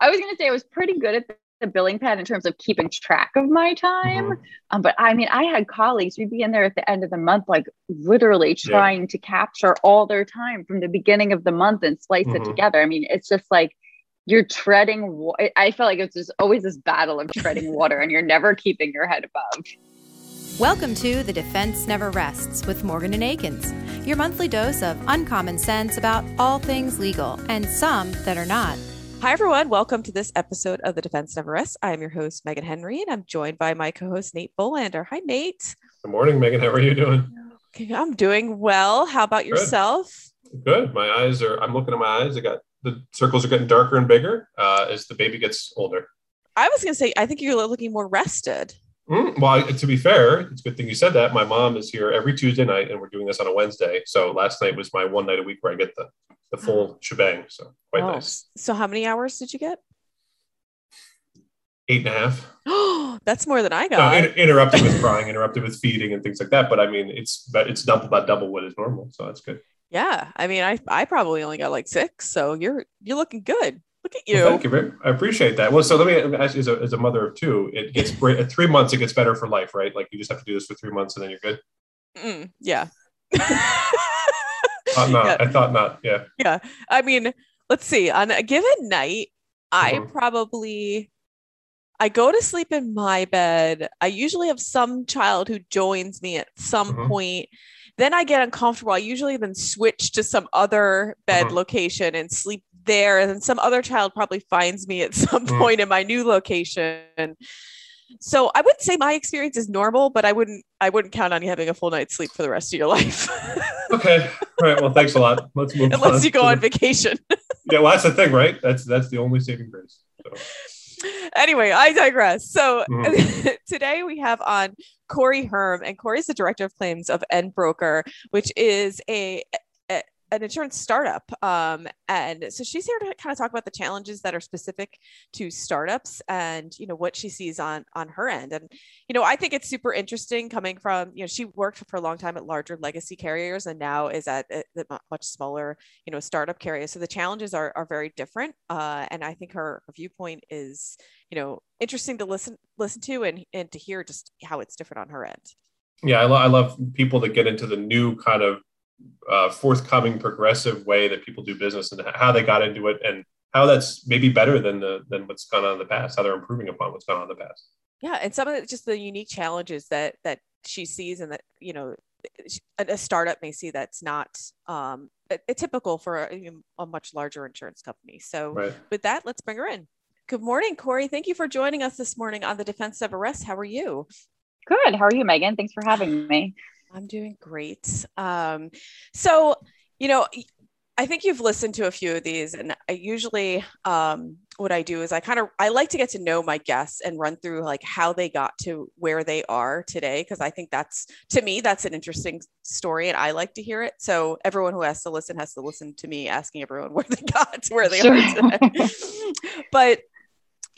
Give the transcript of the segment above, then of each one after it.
I was going to say I was pretty good at the billing pad in terms of keeping track of my time. Mm-hmm. Um, but I mean, I had colleagues, we'd be in there at the end of the month, like literally trying yeah. to capture all their time from the beginning of the month and slice mm-hmm. it together. I mean, it's just like you're treading. I felt like it's just always this battle of treading water and you're never keeping your head above. Welcome to The Defense Never Rests with Morgan and Akins, your monthly dose of uncommon sense about all things legal and some that are not. Hi, everyone. Welcome to this episode of The Defense Never Rests. I am your host, Megan Henry, and I'm joined by my co host, Nate Bolander. Hi, Nate. Good morning, Megan. How are you doing? Okay, I'm doing well. How about Good. yourself? Good. My eyes are, I'm looking at my eyes. I got the circles are getting darker and bigger uh, as the baby gets older. I was going to say, I think you're looking more rested. Mm, well, to be fair, it's a good thing you said that. My mom is here every Tuesday night, and we're doing this on a Wednesday. So last night was my one night a week where I get the the full shebang. So quite oh. nice. So how many hours did you get? Eight and a half. Oh, that's more than I got. inter- interrupted with crying, interrupted with feeding, and things like that. But I mean, it's but it's double about double what is normal, so that's good. Yeah, I mean, I I probably only got like six, so you're you're looking good. Look at you. Well, thank you. I appreciate that. Well, so let me ask you, as a, as a mother of two, it gets great at three months. It gets better for life, right? Like you just have to do this for three months, and then you're good. Mm, yeah. thought not. Yeah. I thought not. Yeah. Yeah. I mean, let's see. On a given night, I mm-hmm. probably I go to sleep in my bed. I usually have some child who joins me at some mm-hmm. point. Then I get uncomfortable. I usually then switch to some other bed mm-hmm. location and sleep there. And then some other child probably finds me at some mm. point in my new location so I wouldn't say my experience is normal, but I wouldn't I wouldn't count on you having a full night's sleep for the rest of your life. okay. All right. Well, thanks a lot. Let's move Unless on. you go on vacation. yeah, well, that's the thing, right? That's that's the only saving grace. So. Anyway, I digress. So mm-hmm. today we have on Corrie Hurm, and Corrie is the director of claims of Embroker, which is a an insurance startup. Um, and so she's here to kind of talk about the challenges that are specific to startups and, you know, what she sees on, on her end. And, you know, I think it's super interesting coming from, you know, she worked for a long time at larger legacy carriers and now is at, the much smaller, you know, startup carriers. So the challenges are, are very different. Uh, and I think her, her viewpoint is, you know, interesting to listen, listen to and, and to hear just how it's different on her end. Yeah, I, lo- I love people that get into the new kind of uh, forthcoming progressive way that people do business and how they got into it and how that's maybe better than the than what's gone on in the past how they're improving upon what's gone on in the past. Yeah and some of the, just the unique challenges that that she sees and that you know a, startup may see that's not um, a, a typical for a, a, much larger insurance company. So right. with that let's bring her in. Good morning Corrie. Thank you for joining us this morning on the defense never rests. How are you? Good. How are you megan? Thanks for having me I'm doing great. Um, so, you know, I think you've listened to a few of these, and I usually um, what I do is I kind of I like to get to know my guests and run through like how they got to where they are today because I think that's to me that's an interesting story and I like to hear it. So everyone who has to listen has to listen to me asking everyone where they got to where they sure. are today. but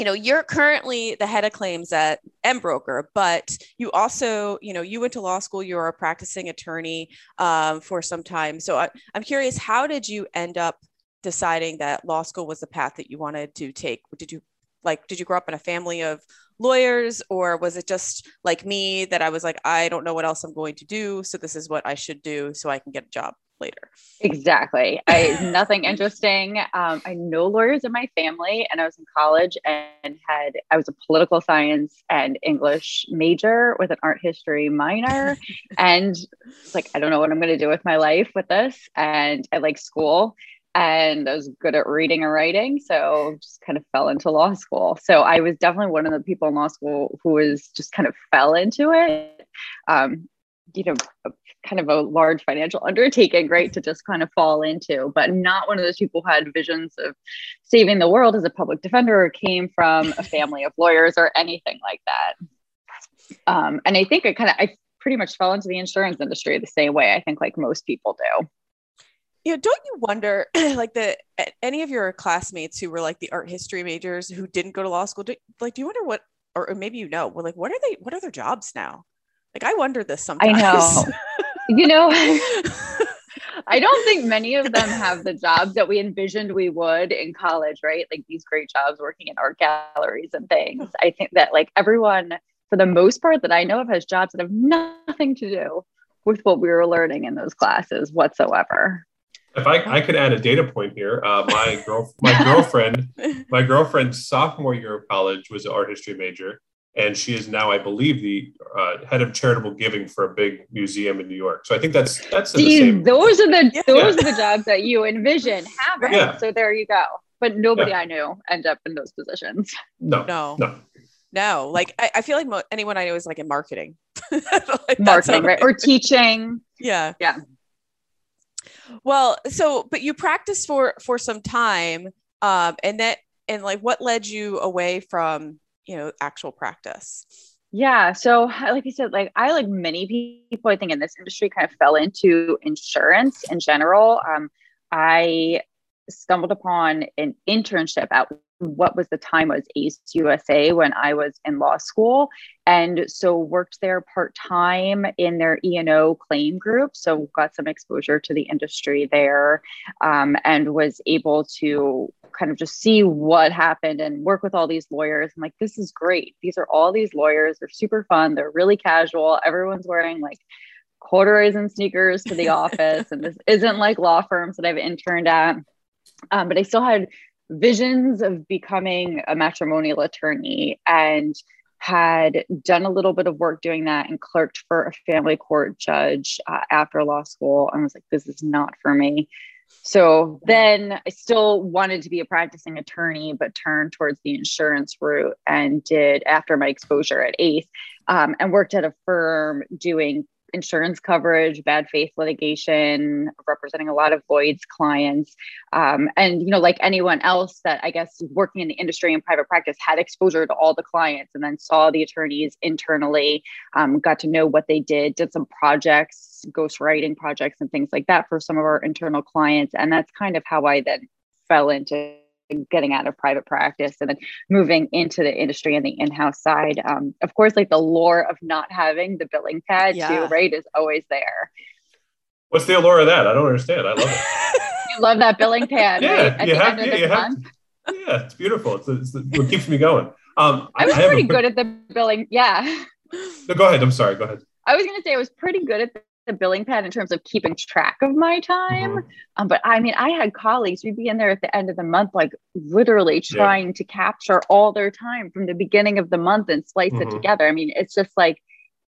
you know you're currently the head of claims at Embroker, but you also you know you went to law school you're a practicing attorney um, for some time. So I, i'm curious how did you end up deciding that law school was the path that you wanted to take? Did you like did you grow up in a family of lawyers or was it just like me that i was like i don't know what else i'm going to do so this is what i should do so i can get a job later. Exactly. I nothing interesting. Um, I know lawyers in my family, and I was in college and had I was a political science and English major with an art history minor, and like I don't know what I'm going to do with my life with this. And I like school, and I was good at reading and writing, so just kind of fell into law school. So I was definitely one of the people in law school who was just kind of fell into it. Um, you know, kind of a large financial undertaking, right, to just kind of fall into, but not one of those people who had visions of saving the world as a public defender or came from a family of lawyers or anything like that. Um, and I think I kind of, I pretty much fell into the insurance industry the same way I think like most people do. You know, don't you wonder, like the any of your classmates who were like the art history majors who didn't go to law school, do, like, do you wonder what, or, or maybe you know, well, like, what are they, what are their jobs now? Like, I wonder this sometimes. I know. you know, I don't think many of them have the jobs that we envisioned we would in college, right? Like these great jobs working in art galleries and things. Oh. I think that like everyone, for the most part, that I know of has jobs that have nothing to do with what we were learning in those classes whatsoever. If I, I could add a data point here, uh, my girl, my girlfriend, my girlfriend's sophomore year of college was an art history major, and she is now, I believe, the uh, head of charitable giving for a big museum in New York. So I think that's that's See, those are the yeah. those are the jobs that you envision having. Yeah. So there you go. But nobody yeah. I knew end up in those positions. No, no, no. No, like I, I feel like mo- anyone I know is like in marketing, like marketing, right? Or teaching. Yeah, yeah. Well, so but you practiced for for some time, um, and that and like what led you away from you know actual practice? Yeah, so like you said, like I like many people, I think in this industry kind of fell into insurance in general. Um, I stumbled upon an internship at what was the time was ACE USA when I was in law school. And so worked there part time in their E&O claim group. So got some exposure to the industry there um, and was able to kind of just see what happened and work with all these lawyers. I'm like, this is great. These are all these lawyers. They're super fun. They're really casual. Everyone's wearing like corduroys and sneakers to the office. And this isn't like law firms that I've interned at. Um, but I still had visions of becoming a matrimonial attorney and had done a little bit of work doing that and clerked for a family court judge uh, after law school. And was like this is not for me. So then i still wanted to be a practicing attorney but turned towards the insurance route and did after my exposure at ace um, and worked at a firm doing insurance coverage, bad faith litigation, representing a lot of Lloyd's clients. Um, and, you know, like anyone else that I guess working in the industry and private practice had exposure to all the clients and then saw the attorneys internally, um, got to know what they did, did some projects, ghostwriting projects and things like that for some of our internal clients. And that's kind of how I then fell into getting out of private practice and then moving into the industry and the in-house side. Um, of course like the lore of not having the billing pad yeah. too right is always there. What's the allure of that? I don't understand. I love it. You love that billing pad yeah right? you have, yeah, you have yeah it's beautiful. It's, it's, what keeps me going. Um, i was I pretty good at the billing yeah. No, go ahead. I'm sorry. Go ahead. I was going to say I was pretty good at the billing pad in terms of keeping track of my time. Mm-hmm. Um, but I mean, I had colleagues, we'd be in there at the end of the month, like literally trying yeah. to capture all their time from the beginning of the month and slice mm-hmm. it together. I mean, it's just like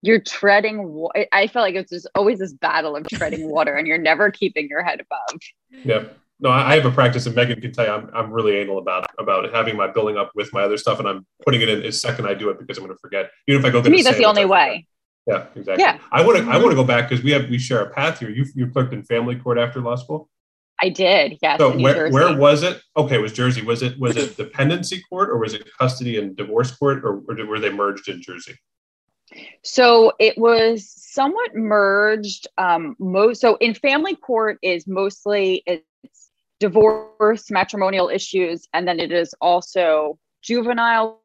you're treading. I felt like it's just always this battle of treading water and you're never keeping your head above. Yeah. No, I have a practice, and Megan can tell you, I'm, I'm really anal about about having my billing up with my other stuff, and I'm putting it in as second I do it because I'm going to forget. Even if I go to me, that's the only way. Yeah, exactly. Yeah. I want to I want to go back because we have we share a path here. You you clerked in family court after law school. I did. Yes. So where, where was it? Okay, it was Jersey. Was it was it dependency court or was it custody and divorce court or, or were they merged in Jersey? So it was somewhat merged. Um, most so in family court is mostly it's divorce, matrimonial issues, and then it is also juvenile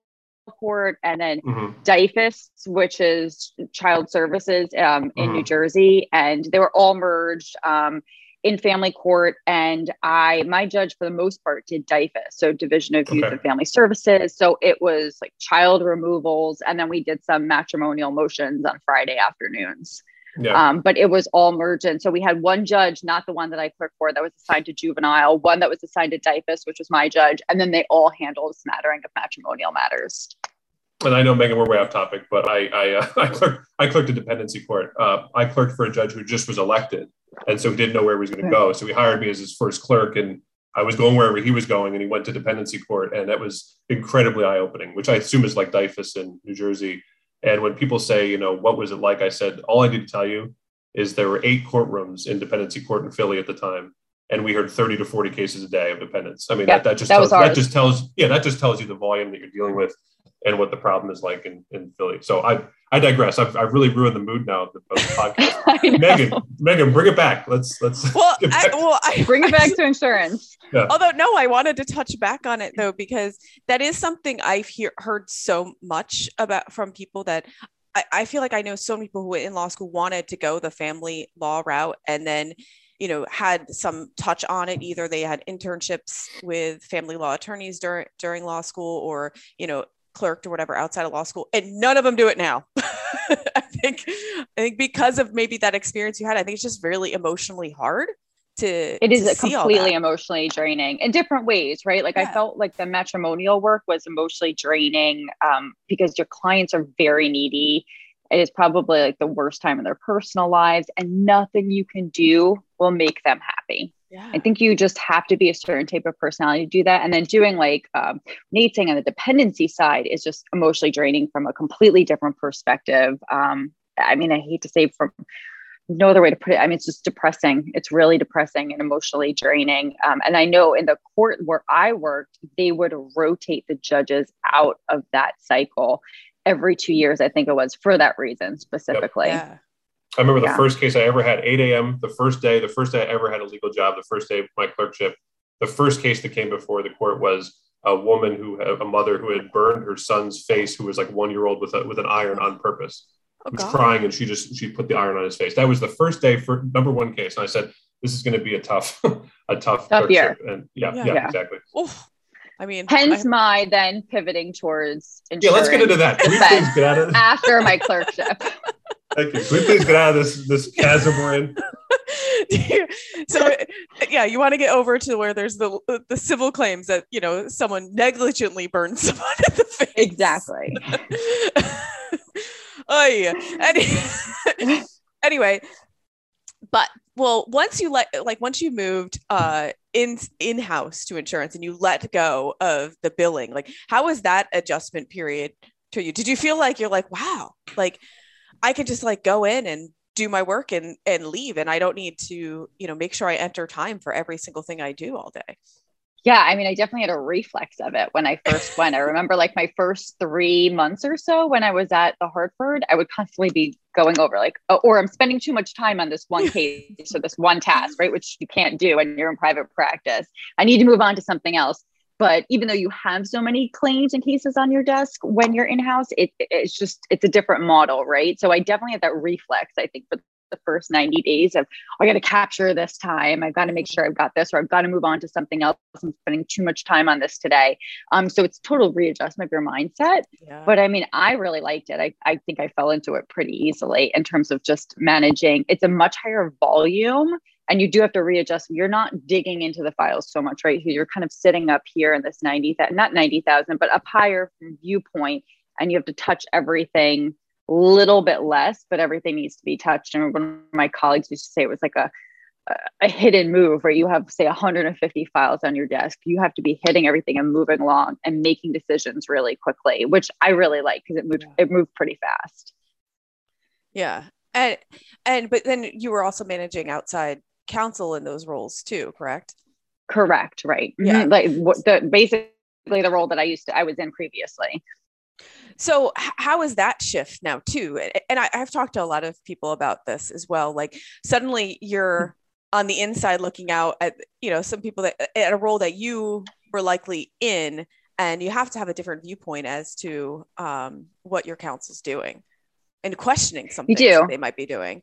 court and then mm-hmm. DYFS, which is child services um, in mm-hmm. New Jersey. And they were all merged um, in family court. And I, my judge for the most part did DYFS, so Division of Youth and Family Services. So it was like child removals. And then we did some matrimonial motions on Friday afternoons. Yeah. Um, but it was all merged in. So we had one judge, not the one that I clerked for, that was assigned to juvenile, one that was assigned to DYFS, which was my judge, and then they all handled a smattering of matrimonial matters. And I know Megan, we're way off topic, but I I, uh, I clerked I clerked a dependency court. Uh, I clerked for a judge who just was elected, and so he didn't know where he was going to go. So he hired me as his first clerk, and I was going wherever he was going, and he went to dependency court, and that was incredibly eye opening, which I assume is like DYFS in New Jersey and when people say, you know, what was it like? I said, all I need to tell you is there were eight courtrooms in dependency court in Philly at the time. And we heard 30 to 40 cases a day of dependence. I mean, yeah, that, that just that tells, that just tells, yeah, that just tells you the volume that you're dealing with and what the problem is like in, in Philly. So I I digress. I've, I've really ruined the mood now of the, of the podcast. Megan, Megan, bring it back. Let's let's well, I, well, I, bring it back to insurance. Yeah. Although no, I wanted to touch back on it though because that is something I've hear, heard so much about from people that I, I feel like I know so many people who in law school wanted to go the family law route and then you know had some touch on it either they had internships with family law attorneys during during law school or you know clerked or whatever outside of law school and none of them do it now. I think i think because of maybe that experience you had i think it's just really emotionally hard to it is to completely emotionally draining in different ways right? Like yeah. i felt like the matrimonial work was emotionally draining um, because your clients are very needy. It is probably like the worst time in their personal lives and nothing you can do will make them happy yeah. I think you just have to be a certain type of personality to do that. And then doing like um, Nate saying on the dependency side is just emotionally draining from a completely different perspective. Um, I mean, I hate to say from no other way to put it. I mean, it's just depressing. It's really depressing and emotionally draining. Um, and I know in the court where I worked, they would rotate the judges out of that cycle every two years, I think it was for that reason specifically. Yep. Yeah. I remember the yeah. first case I ever had, 8 a.m. The first day, the first day I ever had a legal job, the first day of my clerkship. The first case that came before the court was a woman who, a mother who had burned her son's face, who was like one year old with a, with an iron on purpose. Oh, was God. crying, and she just she put the iron on his face. That was the first day for number one case, and I said, "This is going to be a tough, a tough, tough year." And yeah, yeah, yeah, exactly. Oof. I mean, hence I, my then pivoting towards Yeah, let's get into that. Can we please get out of after my clerkship. Thank you. Can we please get out of this this chasm we're in? so yeah, you want to get over to where there's the the civil claims that you know someone negligently burned someone in the face. Exactly. oh yeah. Any- anyway, but well, once you let like once you moved uh in in house to insurance and you let go of the billing, like how was that adjustment period to you? Did you feel like you're like wow, like I can just like go in and do my work and and leave and I don't need to, you know, make sure I enter time for every single thing I do all day. Yeah, I mean, I definitely had a reflex of it when I first went. I remember like my first three months or so when I was at the Hartford, I would constantly be going over like, oh, or I'm spending too much time on this one case or this one task, right? Which you can't do when you're in private practice. I need to move on to something else. But even though you have so many claims and cases on your desk when you're in house, it, it's just, it's a different model, right? So I definitely had that reflex, I think, for the first 90 days of, oh, I got to capture this time. I've got to make sure I've got this, or I've got to move on to something else. I'm spending too much time on this today. Um, so it's total readjustment of your mindset. Yeah. But I mean, I really liked it. I, I think I fell into it pretty easily in terms of just managing. It's a much higher volume and you do have to readjust. You're not digging into the files so much, right? You're kind of sitting up here in this 90, not 90,000, but up higher viewpoint, and you have to touch everything a little bit less, but everything needs to be touched. And one of my colleagues used to say it was like a, a hidden move where you have say 150 files on your desk you have to be hitting everything and moving along and making decisions really quickly which i really like because it moved yeah. it moved pretty fast yeah and and but then you were also managing outside counsel in those roles too, correct? Correct, right. Yeah. Mm-hmm. Like what the basically the role that I used to I was in previously. So how is that shift now too? And I, have talked to a lot of people about this as well. Like suddenly you're on the inside looking out at you know some people that at a role that you were likely in, and you have to have a different viewpoint as to um, what your counsel's doing and questioning something they might be doing.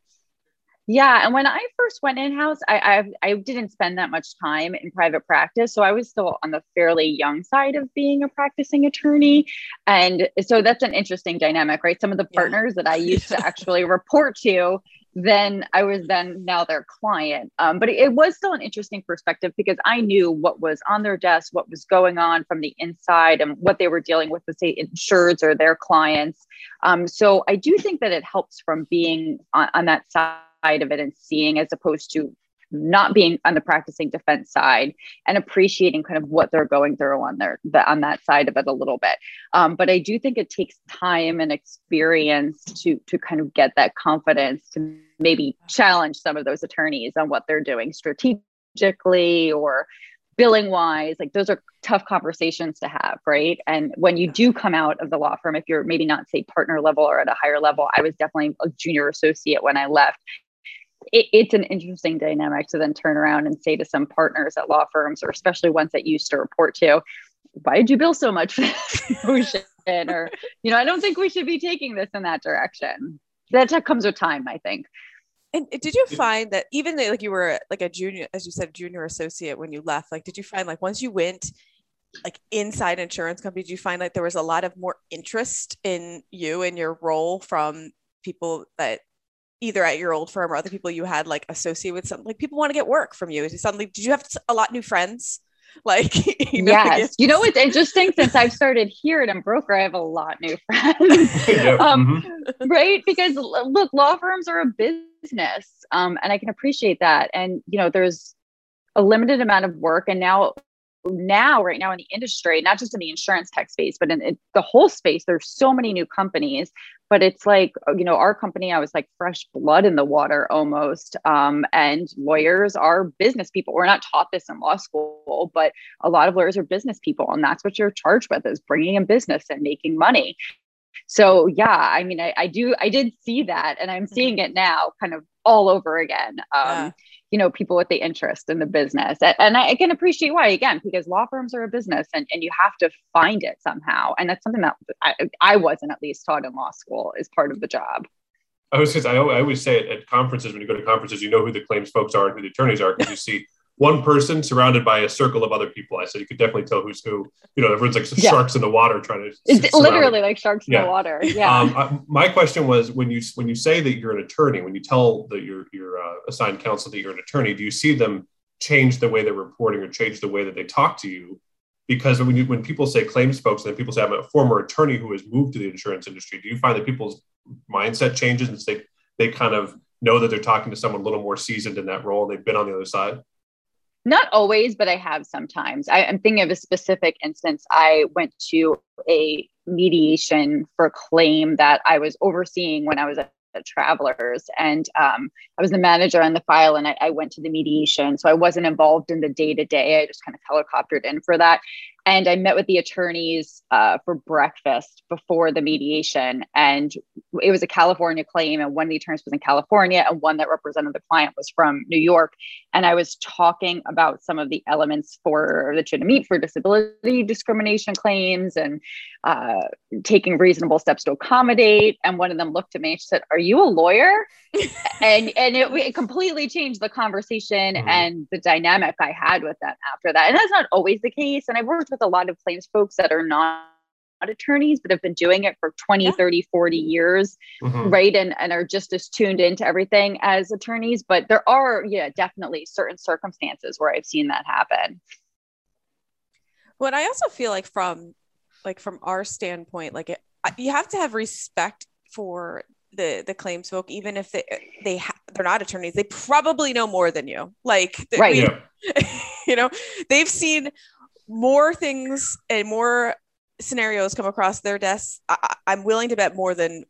Yeah, and when I first went in house, I, I, I didn't spend that much time in private practice, so I was still on the fairly young side of being a practicing attorney, and so that's an interesting dynamic, right? Some of the partners yeah. that I used to actually report to, then I was then now their client, um, but it, it was still an interesting perspective because I knew what was on their desk, what was going on from the inside, and what they were dealing with, with say insureds or their clients. Um, so I do think that it helps from being on, on that side side of it and seeing as opposed to not being on the practicing defense side and appreciating kind of what they're going through on their the, on that side of it a little bit. Um, but i do think it takes time and experience to to kind of get that confidence to maybe challenge some of those attorneys on what they're doing strategically or billing wise. Like those are tough conversations to have right? And when you do come out of the law firm if you're maybe not say partner level or at a higher level i was definitely a junior associate when i left it, it's an interesting dynamic to then turn around and say to some partners at law firms, or especially ones that used to report to, why did you bill so much for this or, you know, I don't think we should be taking this in that direction. That comes with time, I think. And did you find that even though, like you were like a junior, as you said, junior associate when you left, like did you find like once you went like inside insurance companies, you find like there was a lot of more interest in you and your role from people that either at your old firm or other people you had like associated with something like people want to get work from you? Suddenly, did you have a lot new friends? Like, you know, yes, you know what's interesting since I've started here at Embroker, I have a lot new friends, yeah. um, mm-hmm. right? Because look, law firms are a business, um, and I can appreciate that. And you know, there's a limited amount of work, and now now right now in the industry not just in the insurance tech space but in, in, the whole space there's so many new companies but it's like uh, you know our company i was like fresh blood in the water almost um, and lawyers are business people. We're not taught this in law school but a lot of lawyers are business people and that's what you're charged with is bringing in business and making money so yeah i mean i, I do i did see that and i'm seeing mm-hmm. it now kind of all over again um, yeah you know people with the interest in the business and i can appreciate why again because law firms are a business and, and you have to find it somehow and that's something that I, I wasn't at least taught in law school is part of the job i was just I, I always say it at conferences when you go to conferences you know who the claims folks are and who the attorneys are because you see one person surrounded by a circle of other people. I said you could definitely tell who's who. You know, everyone's like yeah. sharks in the water trying to. It's literally like sharks yeah. in the water. Yeah. Um, I, my question was when you when you say that you're an attorney, when you tell that your your uh, assigned counsel that you're an attorney, do you see them change the way they're reporting or change the way that they talk to you? Because when you when people say claims folks, and then people say I'm a former attorney who has moved to the insurance industry, do you find that people's mindset changes and they they kind of know that they're talking to someone a little more seasoned in that role and they've been on the other side? Not always, but I have sometimes. I, am thinking of a specific instance. I went to a mediation for a claim that I was overseeing when I was at travelers and um, i was the manager on the file and I, I, went to the mediation so i wasn't involved in the day to day i just kind of helicoptered in for that and I met with the attorneys uh, for breakfast before the mediation. And it was a California claim, and one of the attorneys was in California, and one that represented the client was from New York. And I was talking about some of the elements for that you to meet for disability discrimination claims and uh, taking reasonable steps to accommodate. And one of them looked at me and she said, "Are you a lawyer?" and and it, it, completely changed the conversation mm-hmm. and the dynamic I had with them after that. And that's not always the case. And I've worked with a lot of claims folks that are not attorneys but have been doing it for 20 yeah. 30 40 years mm-hmm. right and, and are just as tuned into everything as attorneys but there are yeah definitely certain circumstances where i've seen that happen well i also feel like from like from our standpoint like it, you have to have respect for the the claims folk even if they they ha- they're not attorneys they probably know more than you like right we, yeah. you know they've seen more things and more scenarios come across their desks I, am willing to bet more than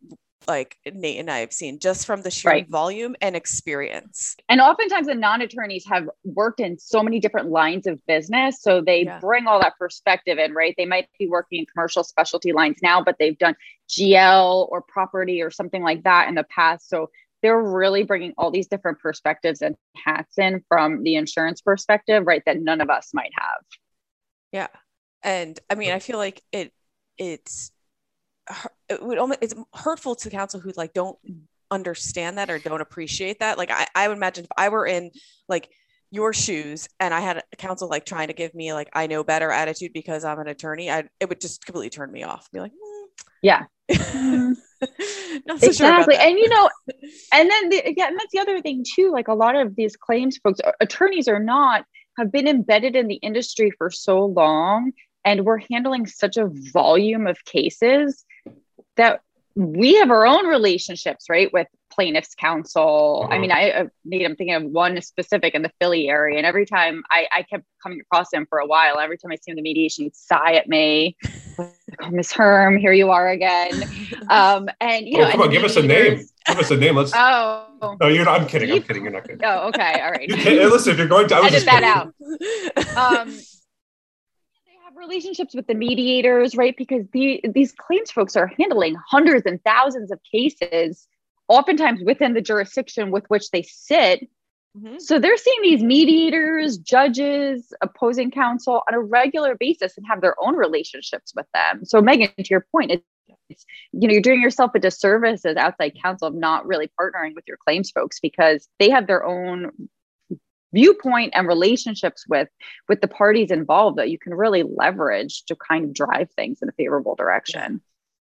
like Nate and I have seen just from the sheer right. volume and experience. And oftentimes the non-attorneys have worked in so many different lines of business. So they yeah. bring all that perspective in, right? They might be working in commercial specialty lines now, but they've done GL or property or something like that in the past. So they're really bringing all these different perspectives and hats in from the insurance perspective, right? That none of us might have. Yeah. And I mean, I feel like it it's it would almost it's hurtful to counsel who like don't understand that or don't appreciate that. Like I, I would imagine if I were in like your shoes and I had a counsel like trying to give me like I know better attitude because I'm an attorney, I it would just completely turn me off. Be like, mm. yeah. so exactly. Sure and you know, and then the, and that's the other thing too. Like a lot of these claims folks, attorneys are not have been embedded in the industry for so long and we're handling such a volume of cases that we have our own relationships, right, with plaintiffs' counsel. Mm-hmm. I mean, I, I made I'm thinking of one specific in the Philly area, and every time I, I kept coming across him for a while. Every time I see him in the mediation, he'd sigh at me, like, "Oh, Miss Hurm, here you are again." Um, and you oh, know, come on, give us a name. Give us a name. Let's. Oh. No, you're. Not, I'm kidding. I'm kidding. You're not kidding. Oh, okay. All right. Can, listen, if you're going to, I was edit that out. Um, they have relationships with the mediators, right? Because the, these claims folks are handling hundreds and thousands of cases, oftentimes within the jurisdiction with which they sit. Mm-hmm. So they're seeing these mediators, judges, opposing counsel on a regular basis and have their own relationships with them. So, Megan, to your point, it's you know you're doing yourself a disservice as outside counsel of not really partnering with your claims folks because they have their own viewpoint and relationships with with the parties involved that you can really leverage to kind of drive things in a favorable direction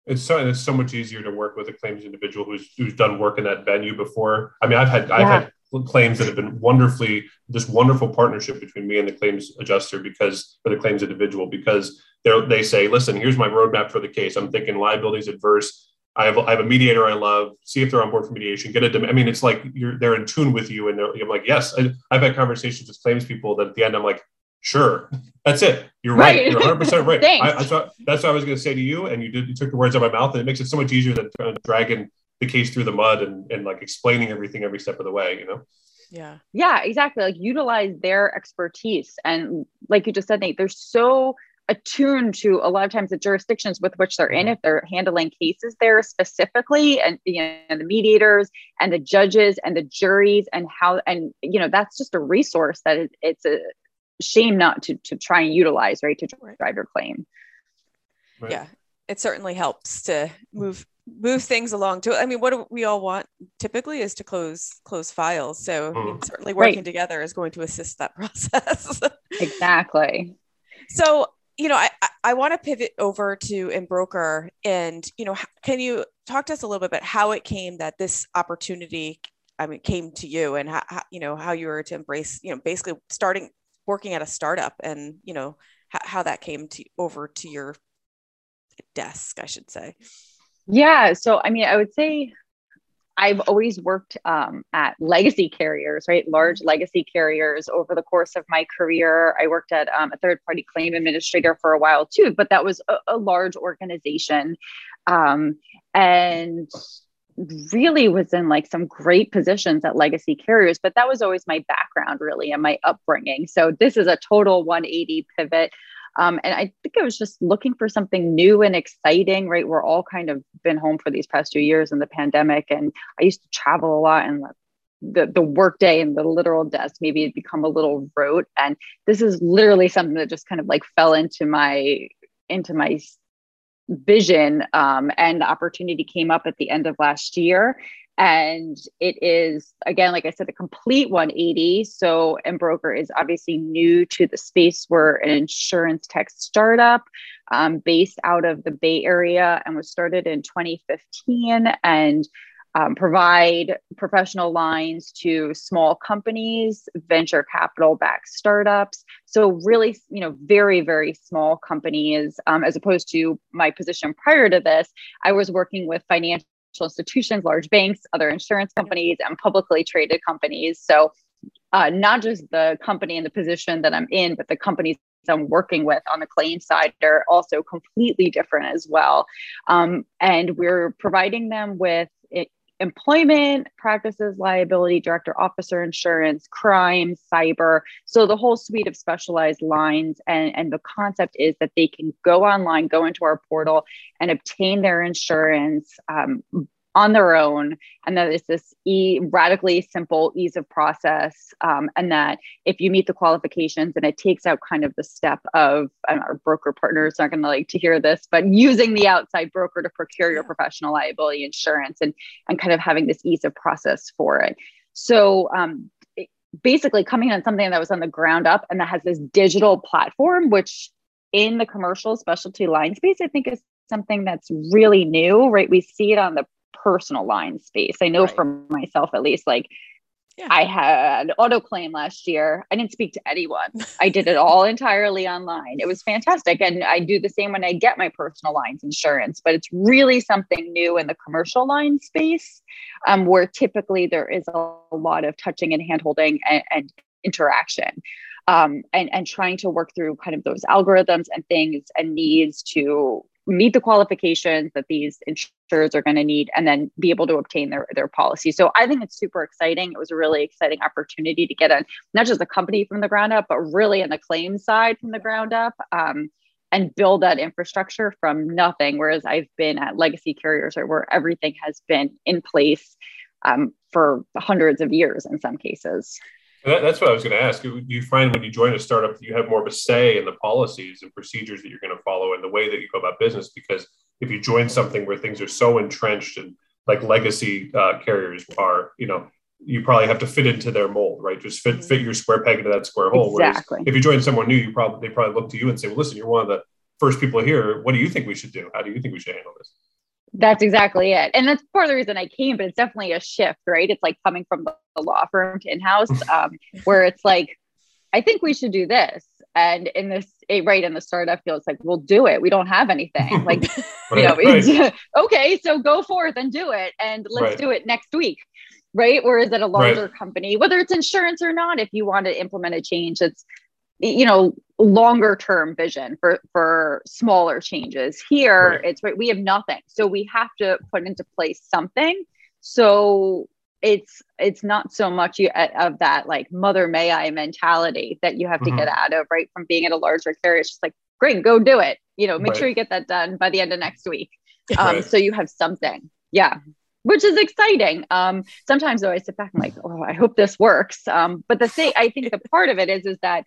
it's so it's so much easier to work with a claims individual who's who's done work in that venue before i mean i've had yeah. i've had claims that have been wonderfully this wonderful partnership between me and the claims adjuster because for the claims individual because they they say listen here's my roadmap for the case i'm thinking liabilities adverse I have, I have a mediator I love. See if they're on board for mediation. Get a. I mean, it's like you're they're in tune with you, and I'm like, yes. I, have had conversations with claims people that at the end I'm like, sure, that's it. You're right. right. You're 100 percent right. I, that's what that's what I was going to say to you, and you did. You took the words out of my mouth, and it makes it so much easier than dragging the case through the mud and and like explaining everything every step of the way. You know. Yeah. Yeah, exactly. Like utilize their expertise, and like you just said, nate they're so attuned to a lot of times the jurisdictions with which they're in mm-hmm. if they're handling cases there specifically and you know the mediators and the judges and the juries and how and you know that's just a resource that it's a shame not to to try and utilize right to drive your claim right. yeah it certainly helps to move move things along to i mean what we all want typically is to close close files so mm. certainly working right. together is going to assist that process exactly so you know, I, I want to pivot over to Embroker and, you know, can you talk to us a little bit about how it came that this opportunity, I mean, came to you and how, how you know, how you were to embrace, you know, basically starting working at a startup and, you know, how, how that came to over to your desk, I should say. Yeah. So, I mean, I would say I've always worked um, at legacy carriers, right? Large mm-hmm. legacy carriers over the course of my career. I worked at um, a third party claim administrator for a while too, but that was a, a large organization. Um, and really was in like some great positions at legacy carriers, but that was always my background really and my upbringing. So this is a total 180 pivot. Um, and I think I was just looking for something new and exciting, right? We're all kind of been home for these past two years in the pandemic. And I used to travel a lot and the, the work day and the literal desk maybe it become a little rote. And this is literally something that just kind of like fell into my into my vision um, and the opportunity came up at the end of last year. And it is again like i said a complete 180 so embroker is obviously new to the space. We're an insurance tech startup um, based out of the bay area and was started in 2015 and um, provide professional lines to small companies venture capital backed startups so really you know very very small companies um, as opposed to my position prior to this i was working with financial institutions, large banks, other insurance companies, and publicly traded companies. So, uh, not just the company and the position that I'm in, but the companies I'm working with on the claim side are also completely different as well. Um, and we're providing them with employment practices, liability, director officer insurance, crime, cyber. So the whole suite of specialized lines. And, and the concept is that they can go online, go into our portal, and obtain their insurance um, on their own and that it's this e- radically simple ease of process um, and that if you meet the qualifications and it takes out kind of the step of our broker partners aren't going to like to hear this but using the outside broker to procure your professional liability insurance and and kind of having this ease of process for it. So um, basically coming on something that was on the ground up and that has this digital platform which in the commercial specialty line space i think is something that's really new right? We see it on the personal line space. I know right. for myself, at least, like yeah. I had auto claim last year. I didn't speak to anyone. I did it all entirely online. It was fantastic. And I do the same when I get my personal lines insurance, but it's really something new in the commercial line space um, where typically there is a, lot of touching and hand holding and, and interaction. Um, and, and trying to work through kind of those algorithms and things and needs to meet the qualifications that these insurers are going to need and then be able to obtain their, their policy. So I think it's super exciting. It was a really exciting opportunity to get a not just a company from the ground up, but really in the claims side from the ground up. Um, and build that infrastructure from nothing. Whereas I've been at legacy carriers where everything has been in place um, for hundreds of years in some cases. That, that's what I was going to ask. Do you find when you join a startup, you have more of a say in the policies and procedures that you're going to follow and the way that you go about business? Because if you join something where things are so entrenched and like legacy uh, carriers are, you know, you probably have to fit into their mold, right? Just fit fit your square peg into that square hole. Exactly. Whereas if you join someone new, you probably they probably look to you and say, "Well, listen, you're one of the first people here. What do you think we should do? How do you think we should handle this?" That's exactly it. And that's part of the reason I came, but it's definitely a shift, right? It's like coming from the law firm to in house, um, where it's like, I think we should do this. And in this, right in the startup field, it's like, we'll do it. We don't have anything. Like, right, you know, right. okay, so go forth and do it. And let's right. do it next week. Right. Or is it a larger company, whether it's insurance or not, if you want to implement a change, it's, you know, longer term vision for for smaller changes. Here right. it's right we have nothing. So we have to put into place something. So it's it's not so much you, of that like mother may i mentality that you have to mm-hmm. get out of right from being at a larger carrier. It's just like great go do it. You know make right. sure you get that done by the end of next week. Um, right. so you have something. Yeah. Which is exciting. Um, sometimes though i sit back and like oh i hope this works. Um, but the thing i think the part of it is is that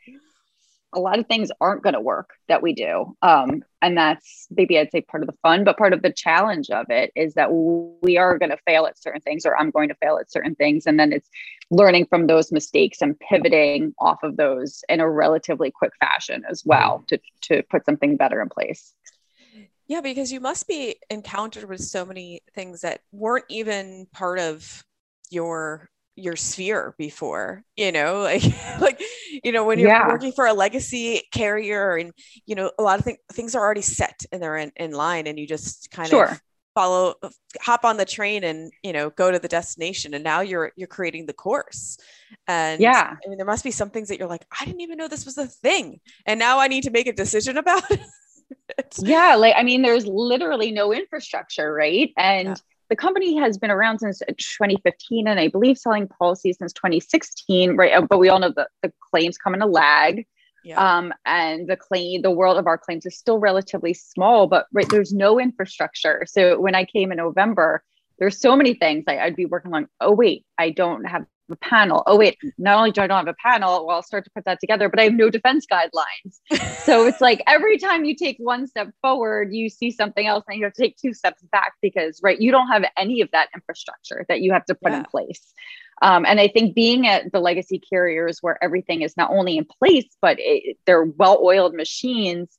a lot of things aren't going to work that we do. Um, and that's maybe I'd say part of the fun, but part of the challenge of it is that we are going to fail at certain things, or I'm going to fail at certain things. And then it's learning from those mistakes and pivoting off of those in a relatively quick fashion as well to, to put something better in place. Yeah, because you must be encountered with so many things that weren't even part of your your sphere before you know like like you know when you're yeah. working for a legacy carrier and you know a lot of th- things are already set and they're in, in line and you just kind sure. of follow hop on the train and you know go to the destination and now you're you're creating the course. And yeah. I mean there must be some things that you're like i didn't even know this was a thing and now i need to make a decision about it. Yeah like i mean there's literally no infrastructure right? And yeah the company has been around since 2015 and I believe selling policies since 2016, right? Uh, but we all know that the claims come in a lag. Yeah. Um, and the claim, the world of our claims is still relatively small, but right, there's no infrastructure. So when I came in November, there's so many things like I'd be working on, oh, wait, I don't have a panel. Oh, wait, not only do I not have a panel, well, I'll start to put that together, but I have no defense guidelines. so it's like every time you take one step forward, you see something else and you have to take two steps back because, right, you don't have any of that infrastructure that you have to put yeah. in place. Um, and I think being at the legacy carriers where everything is not only in place, but it, they're well oiled machines,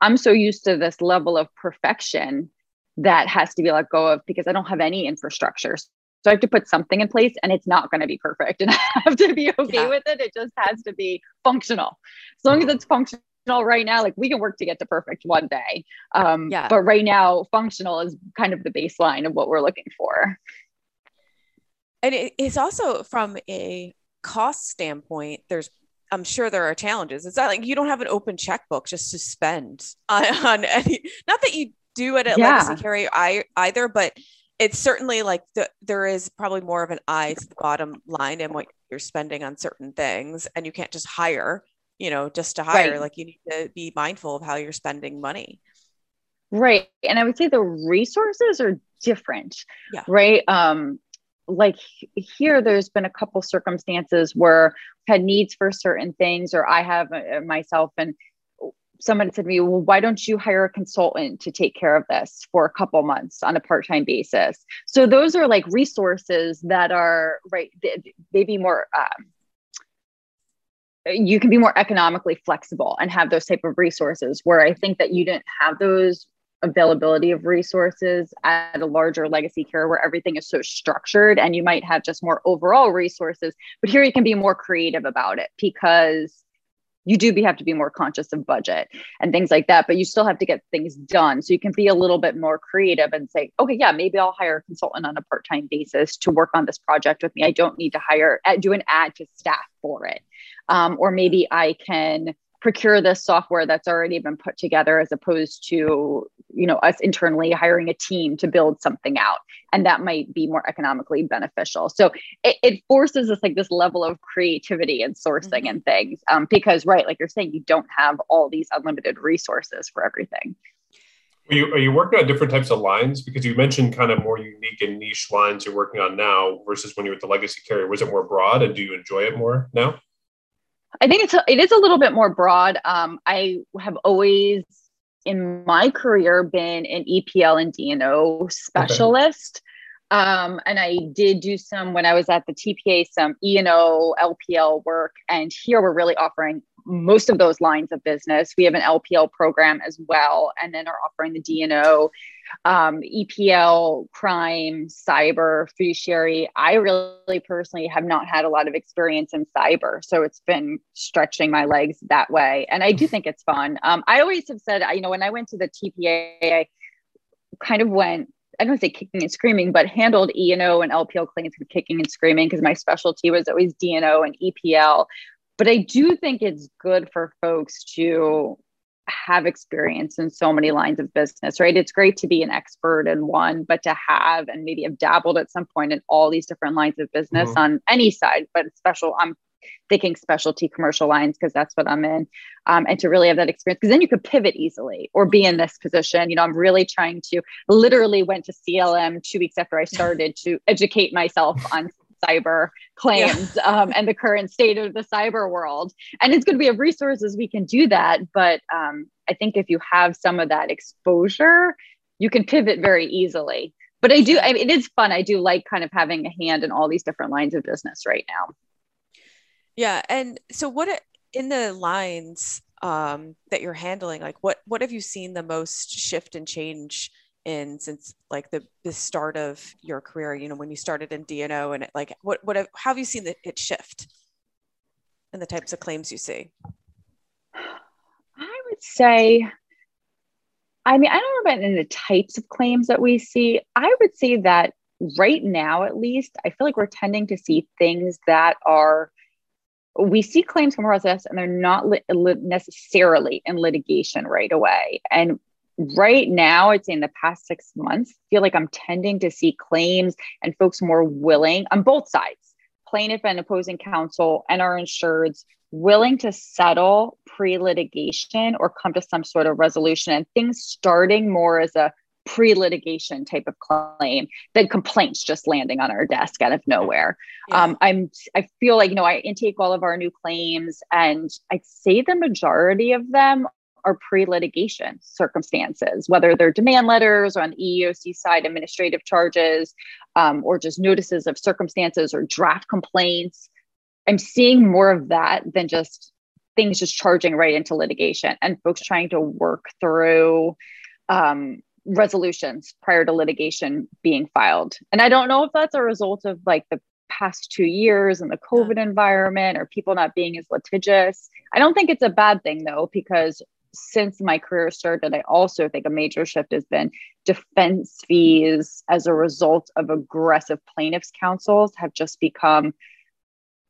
I'm so used to this level of perfection that has to be let go of because I don't have any infrastructure. So I have to put something in place and it's not going to be perfect. And I have to be okay yeah. with it. It just has to be functional. As long as it's functional right now, like we can work to get to perfect one day. Um, yeah. But right now, functional is kind of the baseline of what we're looking for. And it's also from a cost standpoint, there's I'm sure there are challenges. It's not like you don't have an open checkbook just to spend on, on any, not that you do it at yeah. legacy carrier I, either, but it's certainly like the, there is probably more of an eye to the bottom line and what you're spending on certain things and you can't just hire you know just to hire right. like you need to be mindful of how you're spending money right and i would say the resources are different yeah. right um like here there's been a couple circumstances where I've had needs for certain things or i have uh, myself and someone said to me, well, why don't you hire a consultant to take care of this for a couple months on a part-time basis? So those are like resources that are right, maybe more um, you can be more economically flexible and have those type of resources where I think that you didn't have those availability of resources at a larger legacy care where everything is so structured and you might have just more overall resources but here you can be more creative about it because you do be, have to be more conscious of budget and things like that but you still have to get things done. So you can be a little bit more creative and say okay yeah maybe i'll hire a consultant on a part-time basis to work on this project with me. I don't need to hire uh, do an ad to staff for it. Um, or maybe i can procure this software that's already been put together as opposed to you know us internally hiring a team to build something out. And that might be more economically beneficial. So it, it forces us like this level of creativity and sourcing mm-hmm. and things um, because right like you're saying you don't have all these unlimited resources for everything. Are you, are you working on different types of lines? Because you mentioned kind of more unique and niche lines you're working on now versus when you were at the legacy carrier. Was it more broad and do you enjoy it more now I think it's a, it is a little bit more broad. Um, I have always in my career been an EPL and D&O specialist. Okay. Um, and I did do some when I was at the TPA, some E&O, LPL work. And here we're really offering most of those lines of business. We have an LPL program as well, and then are offering the D&O, um, EPL, crime, cyber, fiduciary. I really personally have not had a lot of experience in cyber, so it's been stretching my legs that way. And I do think it's fun. Um, I always have said, you know, when I went to the TPA, I kind of went I don't say kicking and screaming, but handled E and O and LPL claims kicking and screaming because my specialty was always D and O and EPL. But I do think it's good for folks to have experience in so many lines of business, right? It's great to be an expert in one, but to have and maybe have dabbled at some point in all these different lines of business mm-hmm. on any side, but special, I'm thinking specialty commercial lines because that's what I'm in. Um, and to really have that experience, because then you could pivot easily or be in this position. You know, I'm really trying to literally went to CLM two weeks after I started to educate myself on cyber claims yeah. um, and the current state of the cyber world. And it's going to be a resources we can do that. But um, I think if you have some of that exposure, you can pivot very easily. But I do, I mean, it is fun. I do like kind of having a hand in all these different lines of business right now. Yeah. And so, what in the lines um, that you're handling, like what what have you seen the most shift and change in since like the the start of your career you know when you started in D&O and it, like what what have, how have you seen the, it shift and the types of claims you see? I would say i mean i don't know about in the types of claims that we see. I would say that right now at least i feel like we're tending to see things that are we see claims come across us and they're not li- li- necessarily in litigation right away. And right now, I'd say in the past six months, I feel like I'm tending to see claims and folks more willing on both sides, plaintiff and opposing counsel and our insureds willing to settle pre-litigation or come to some sort of resolution and things starting more as a pre-litigation type of claim than complaints just landing on our desk out of nowhere. Yeah. Um, I'm I feel like you know I intake all of our new claims and I'd say the majority of them are pre-litigation circumstances, whether they're demand letters or on the EEOC side, administrative charges, um, or just notices of circumstances or draft complaints. I'm seeing more of that than just things just charging right into litigation and folks trying to work through um, resolutions prior to litigation being filed. And I don't know if that's a result of like the past two years and the COVID environment or people not being as litigious. I don't think it's a bad thing though, because since my career started, I also think a major shift has been defense fees as a result of aggressive plaintiffs' counsels have just become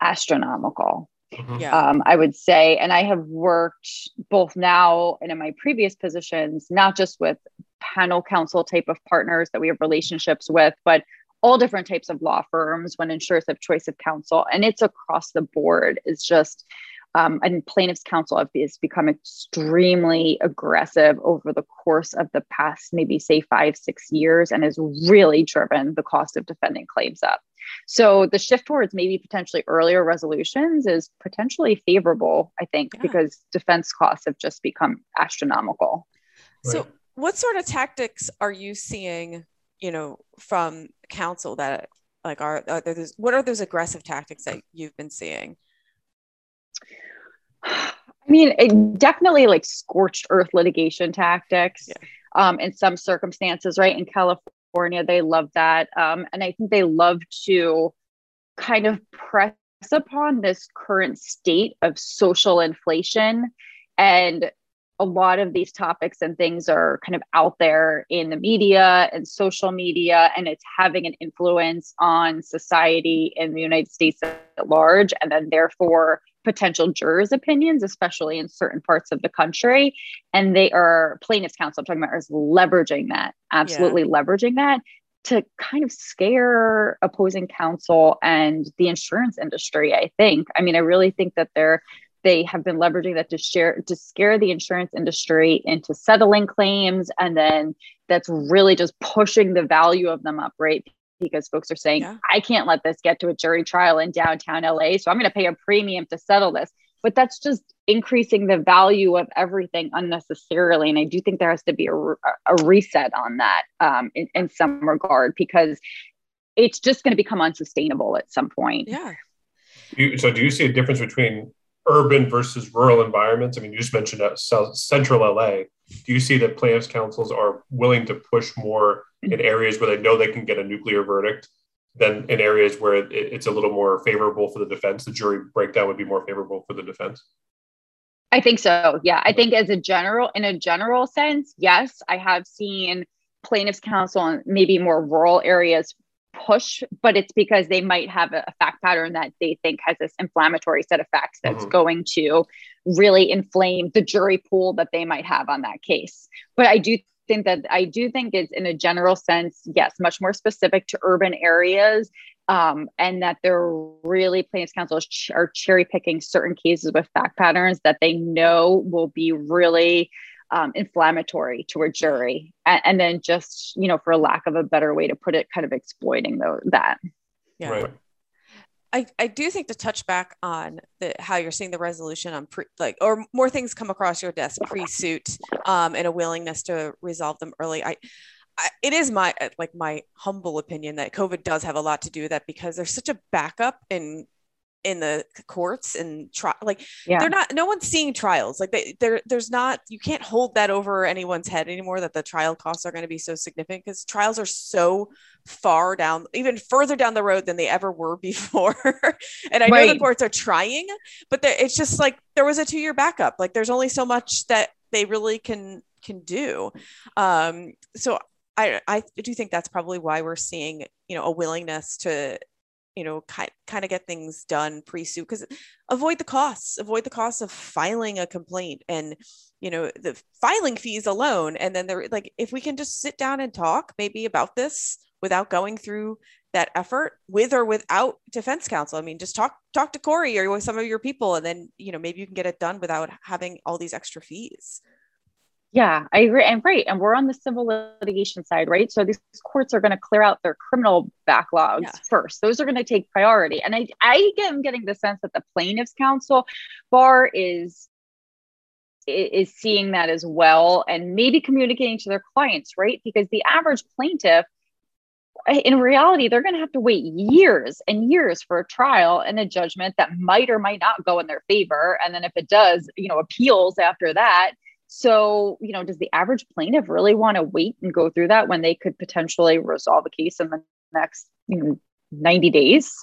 astronomical. Mm-hmm. Yeah. Um, I would say, and I have worked both now and in my previous positions, not just with panel counsel type of partners that we have relationships with, but all different types of law firms when insurers have choice of counsel. And it's across the board. It's just um, and plaintiffs' counsel has become extremely aggressive over the course of the past, maybe say five, six years, and has really driven the cost of defending claims up. So the shift towards maybe potentially earlier resolutions is potentially favorable, I think, yeah. because defense costs have just become astronomical. So, what sort of tactics are you seeing, you know, from counsel that like are, are there, what are those aggressive tactics that you've been seeing? I mean, it definitely like scorched earth litigation tactics yeah. um, in some circumstances, right? In California, they love that. Um, and I think they love to kind of press upon this current state of social inflation. And a lot of these topics and things are kind of out there in the media and social media, and it's having an influence on society in the United States at large. And then, therefore, potential jurors' opinions, especially in certain parts of the country. And they are plaintiffs' counsel, I'm talking about, is leveraging that, absolutely yeah. leveraging that to kind of scare opposing counsel and the insurance industry, I think. I mean, I really think that they're they have been leveraging that to share to scare the insurance industry into settling claims and then that's really just pushing the value of them up right because folks are saying, yeah. I can't let this get to a jury trial in downtown LA. So I'm going to pay a premium to settle this. but that's just increasing the value of everything unnecessarily. And I do think there has to be a, a reset on that um, in, in some regard because it's just going to become unsustainable at some point. Yeah. so, do you see a difference between urban versus rural environments? I mean, you just mentioned uh, South, central LA. Do you see that plaintiffs' councils are willing to push more in areas where they know they can get a nuclear verdict than in areas where it, it's a little more favorable for the defense? The jury breakdown would be more favorable for the defense. I think so. Yeah, I think as a general, in a general sense, yes, I have seen plaintiffs' counsel in maybe more rural areas push, but it's because they might have a, fact pattern that they think has this inflammatory set of facts that's mm-hmm. going to really inflame the jury pool that they might have on that case. But I do think that I do think it's in a general sense, yes, much more specific to urban areas. Um, and that they're really plaintiffs' counsel ch- are cherry picking certain cases with fact patterns that they know will be really um, inflammatory to a jury and, and, then just you know for lack of a better way to put it kind of exploiting the, that yeah right. I, I do think to touch back on the how you're seeing the resolution on pre like or more things come across your desk pre-suit um, and a willingness to resolve them early. I, I it is my like my humble opinion that covid does have a lot to do with that because there's such a backup in in the courts and try like yeah. they're not no one's seeing trials like they there there's not you can't hold that over anyone's head anymore that the trial costs are going to be so significant because trials are so far down even further down the road than they ever were before and i right. know the courts are trying but it's just like there was a two year backup like there's only so much that they really can can do um so I, I do think that's probably why we're seeing you know a willingness to you know kind, kind of get things done pre-suit because avoid the costs avoid the costs of filing a complaint and you know the filing fees alone and then they're like if we can just sit down and talk maybe about this without going through that effort with or without defense counsel. I mean just talk talk to Corrie or some of your people and then you know maybe you can get it done without having all these extra fees yeah, I agree. And right. And we're on the civil litigation side, right? So these courts are going to clear out their criminal backlogs yeah. first. Those are going to take priority. And I, I am getting the sense that the plaintiffs counsel bar is is seeing that as well and maybe communicating to their clients, right? Because the average plaintiff, eh, in reality, they're going to have to wait years and years for a trial and a judgment that might or might not go in their favor. And then if it does, you know, appeals after that so, you know, does the average plaintiff really want to wait and go through that when they could potentially resolve a case in the next you know, 90 days?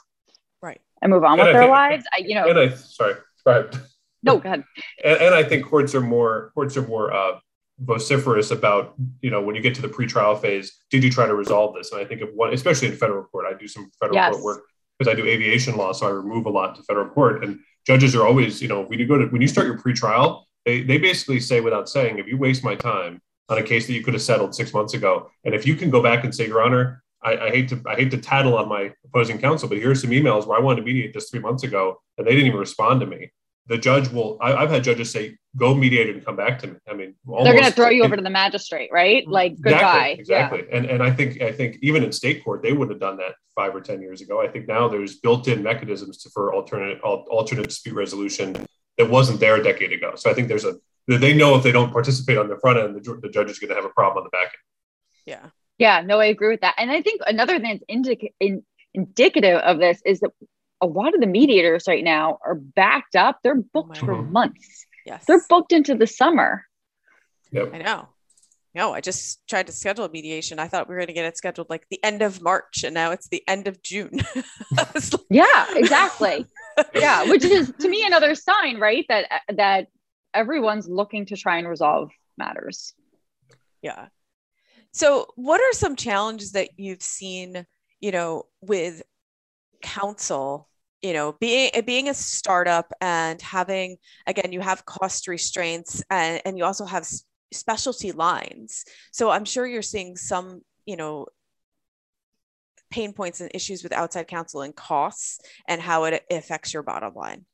Right. And move on and with I their think, lives? I, you know, and I, sorry, go ahead. No, go ahead. And, and I think courts are more, courts are more, uh, vociferous about you know when you get to the pretrial phase did you try to resolve this and i think of one especially in federal court i do some federal yes. court work because i do aviation law so i remove a lot to federal court and judges are always you know when you go to when you start your pretrial they, they basically say without saying, if you waste my time on a case that you could have settled six months ago, and if you can go back and say, Your Honor, I, I, hate to I hate to tattle on my opposing counsel, but here's some emails where I wanted to mediate this three months ago, and they didn't even respond to me. The judge will. I, have had judges say, "Go mediate and come back to me." I mean, almost, they're going to throw you over to the magistrate, right? Mm-hmm. Like goodbye. Exactly. exactly. Yeah. And and I think I think even in state court they would have done that five or ten years ago. I think now there's built-in mechanisms to, for alternate alternate dispute resolution that wasn't there a decade ago. So I think there's a they know if they don't participate on the front end, the, the judge is going to have a problem on the back end. Yeah. Yeah. No, I agree with that. And I think another thing that's indic- in, indicative of this is that a lot of the mediators right now are backed up. They're oh booked oh for God. months. Yes. They're booked into the summer. Yep. I know. No, I just tried to schedule a mediation. I thought we were going to get it scheduled like the end of March, and now it's the end of June. yeah, exactly. yeah, which is to me another sign, right? That that everyone's looking to try and resolve matters. Yeah. So, what are some challenges that you've seen, you know, with council you know, being being a startup and having again, you have cost restraints and and you also have specialty lines. So, I'm sure you're seeing some, you know, pain points and issues with outside counsel and costs and how it affects your bottom line.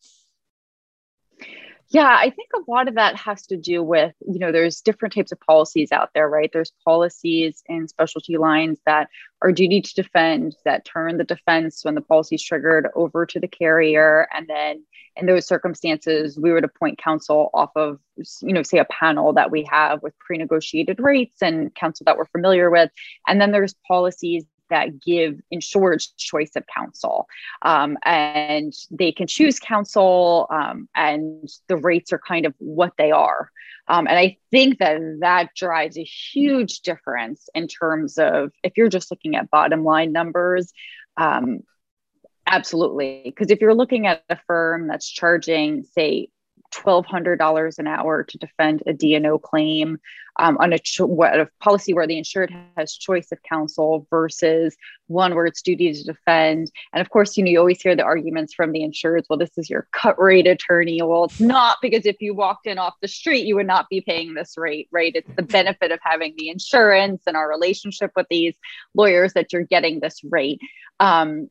Yeah, I think a lot of that has to do with, you know, there's different types of policies out there, right? There's policies in specialty lines that are duty to defend that turn the defense when the policy is triggered over to the carrier. And then in those circumstances, we would appoint counsel off of, you know, say a panel that we have with pre negotiated rates and counsel that we're familiar with. And then there's policies that give insured choice of counsel. Um, and they can choose counsel, um, and the rates are kind of what they are. Um, and I think that that drives a huge difference in terms of if you're just looking at bottom line numbers. Um, absolutely. Because if you're looking at a firm that's charging, say, $1,200 an hour to defend a D&O claim um, on a, cho- what, a policy where the insured has choice of counsel versus one where it's duty to defend. And of course, you know, you always hear the arguments from the insureds, well, this is your cut rate attorney. Well, it's not because if you walked in off the street, you would not be paying this rate, right? It's the benefit of having the insurance and our relationship with these lawyers that you're getting this rate. Um,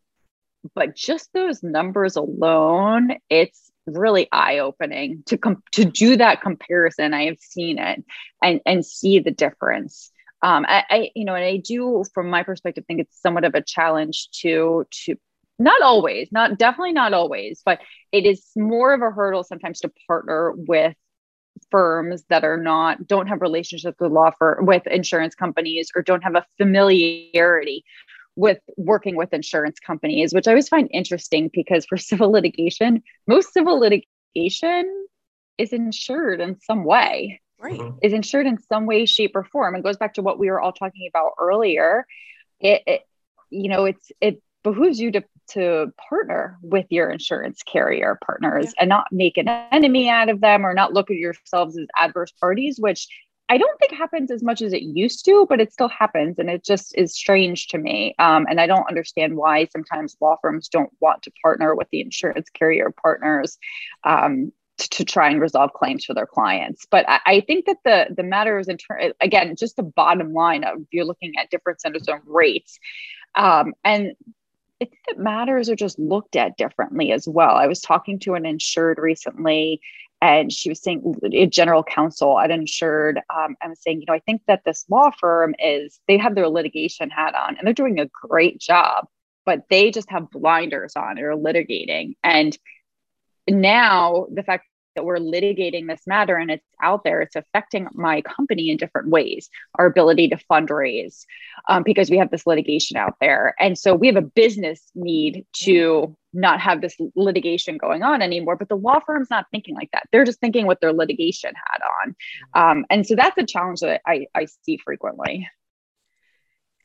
but just those numbers alone, it's really eye opening to com- to do that comparison. I have seen it and and see the difference. Um, I, I you know, and I do, from my perspective, think it's somewhat of a challenge to to not always, not definitely not always, but it is more of a hurdle sometimes to partner with firms that are not don't have relationships with law firm with insurance companies or don't have a familiarity with working with insurance companies, which I always find interesting because for civil litigation, most civil litigation is insured in some way. Right. Mhm. Is insured in some way, shape, or form. And goes back to what we were all talking about earlier. It, it you know, it's it behooves you to to partner with your insurance carrier partners Yeah. and not make an enemy out of them or not look at yourselves as adverse parties, which I don't think happens as much as it used to, but it still happens. And it just is strange to me. Um, and I don't understand why sometimes law firms don't want to partner with the insurance carrier partners um, to, to try and resolve claims for their clients. But I, I think that the, the matter is, again, just the bottom line of you're looking at different centers of rates. Um, and I think that matters are just looked at differently as well. I was talking to an insured recently and she was saying a general counsel at insured um, i was saying you know i think that this law firm is they have their litigation hat on and they're doing a great job but they just have blinders on or litigating. And now the fact that we're litigating this matter and it's out there it's affecting my company in different ways our ability to fundraise um, because we have this litigation out there. And so we have a business need to not have this litigation going on anymore but the law firm's not thinking like that. They're just thinking with their litigation hat on. Um, and so that's a challenge that I, I see frequently.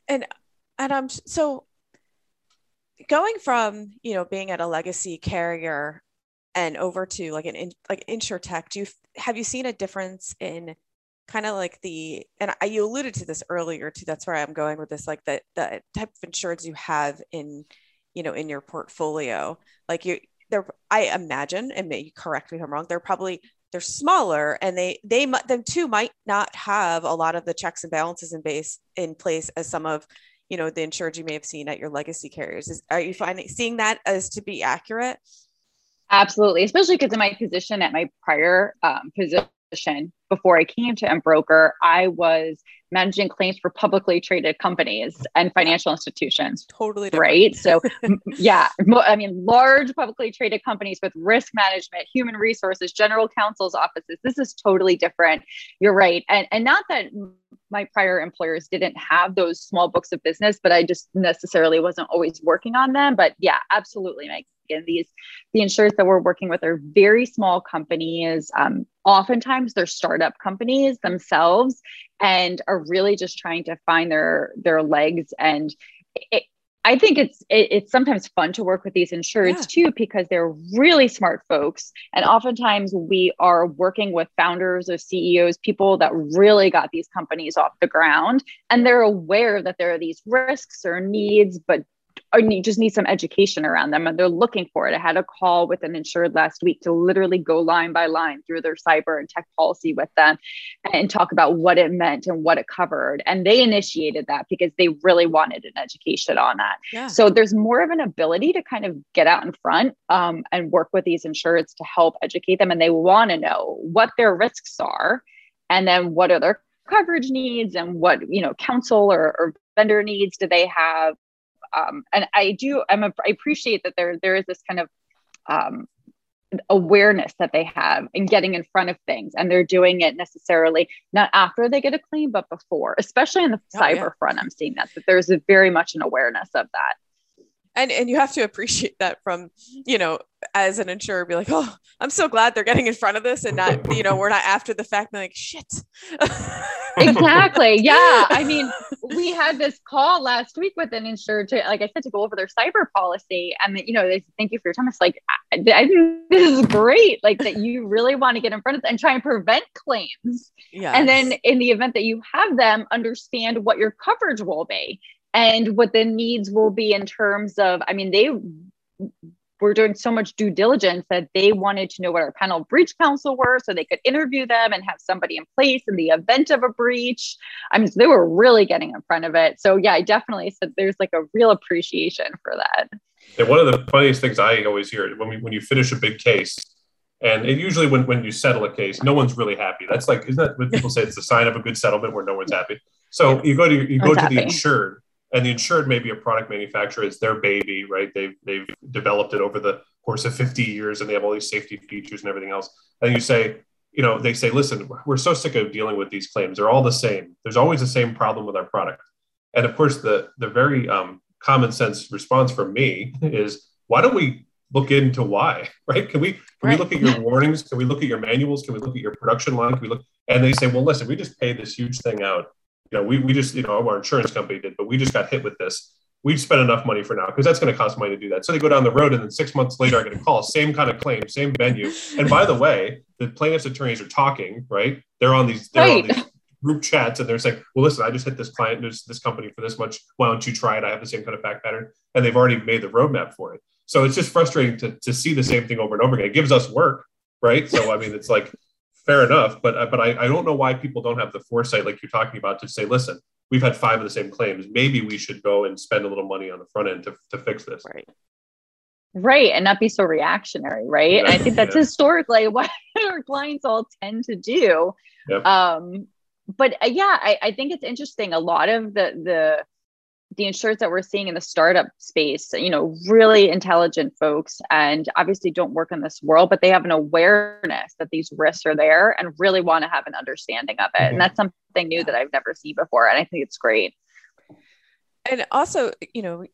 And and i'm so going from you know being at a legacy carrier and over to like an in, like insurtech do you have you seen a difference in kind of like the and I, you alluded to this earlier too that's where i'm going with this like the the type of insurance you have in you know in your portfolio like you they're i imagine and may correct me if i'm wrong they're probably they're smaller and they they them too might not have a lot of the checks and balances in base in place as some of you know the insured you may have seen at your legacy carriers. Is are you finding seeing that as to be accurate? Absolutely, especially because in my position at my prior um, position before I came to Embroker, I was managing claims for publicly traded companies and financial institutions. totally different. Right. So, yeah, I mean, large publicly traded companies with risk management, human resources, general counsel's offices. This is totally different. You're right. And, and not that my prior employers didn't have those small books of business, but I just necessarily wasn't always working on them. But yeah, absolutely, Megan. These the insurers that we're working with are very small companies. Um, oftentimes, they're startup companies themselves, and are really just trying to find their their legs. And it, I think it's it, it's sometimes fun to work with these insurers Yeah. too because they're really smart folks, and oftentimes we are working with founders or CEOs, people that really got these companies off the ground, and they're aware that there are these risks or needs, but or need, just need some education around them and they're looking for it. I had a call with an insured last week to literally go line by line through their cyber and tech policy with them and talk about what it meant and what it covered. And they initiated that because they really wanted an education on that. Yeah. So there's more of an ability to kind of get out in front um, and work with these insureds to help educate them. And they want to know what their risks are and then what are their coverage needs and what you know counsel or, or vendor needs do they have um, and I do I'm a, I appreciate that there there is this kind of um, awareness that they have in getting in front of things and they're doing it necessarily not after they get a claim but before especially in the oh, cyber yeah. front i'm seeing that that there's a very much an awareness of that and and you have to appreciate that from you know as an insurer be like oh i'm so glad they're getting in front of this and not you know we're not after the fact and like shit exactly. Yeah. I mean we had this call last week with an insurer to like i said to go over their cyber policy. And you know they said, thank you for your time. It's like I, I think this is great like that you really want to get in front of and try and prevent claims. Yeah and then in the event that you have them understand what your coverage will be and what the needs will be in terms of i mean they were doing so much due diligence that they wanted to know what our panel breach counsel were so they could interview them and have somebody in place in the event of a breach. I mean so they were really getting in front of it. So yeah i definitely said there's like a real appreciation for that. And one of the funniest things i always hear when we when you finish a big case and it usually when, when you settle a case no one's really happy. That's like isn't that what people say? It's the sign of a good settlement where no one's happy. So you go to you go to the insured and the insured may be a product manufacturer. It's their baby right? They've they've developed it over the course of 50 years and they have all these safety features and everything else. And you say you know they say listen we're so sick of dealing with these claims. They're all the same. There's always the same problem with our product. And of course the the very um, common sense response from me is why don't we look into why? Right? Can we can right. we look at your warnings? Can we look at your manuals? Can we look at your production line? Can we look and they say well listen we just paid this huge thing out you know, we, we just, you know, our insurance company did, but we just got hit with this. We've spent enough money for now because that's going to cost money to do that. So they go down the road and then six months later, I get a call, same kind of claim, same venue. And by the way, the plaintiff's attorneys are talking, right? They're on these, they're right. on these group chats and they're saying, well, listen, I just hit this client, there's this company for this much. Why don't you try it? I have the same kind of fact pattern. And they've already made the roadmap for it. So it's just frustrating to, to see the same thing over and over again. It gives us work, right? So, I mean, it's like, fair enough. But, but I, I don't know why people don't have the foresight, like you're talking about, to say, listen, we've had five of the same claims. Maybe we should go and spend a little money on the front end to, to fix this. Right. Right. And not be so reactionary. Right. Yeah. And I think that's yeah. historically what our clients all tend to do. Yep. Um, but uh, yeah, I, I think it's interesting. A lot of the, the, the insurers that we're seeing in the startup space, you know, really intelligent folks and obviously don't work in this world, but they have an awareness that these risks are there and really want to have an understanding of it. Mm-hmm. And that's something new that I've never seen before. And I think it's great. And also, you know,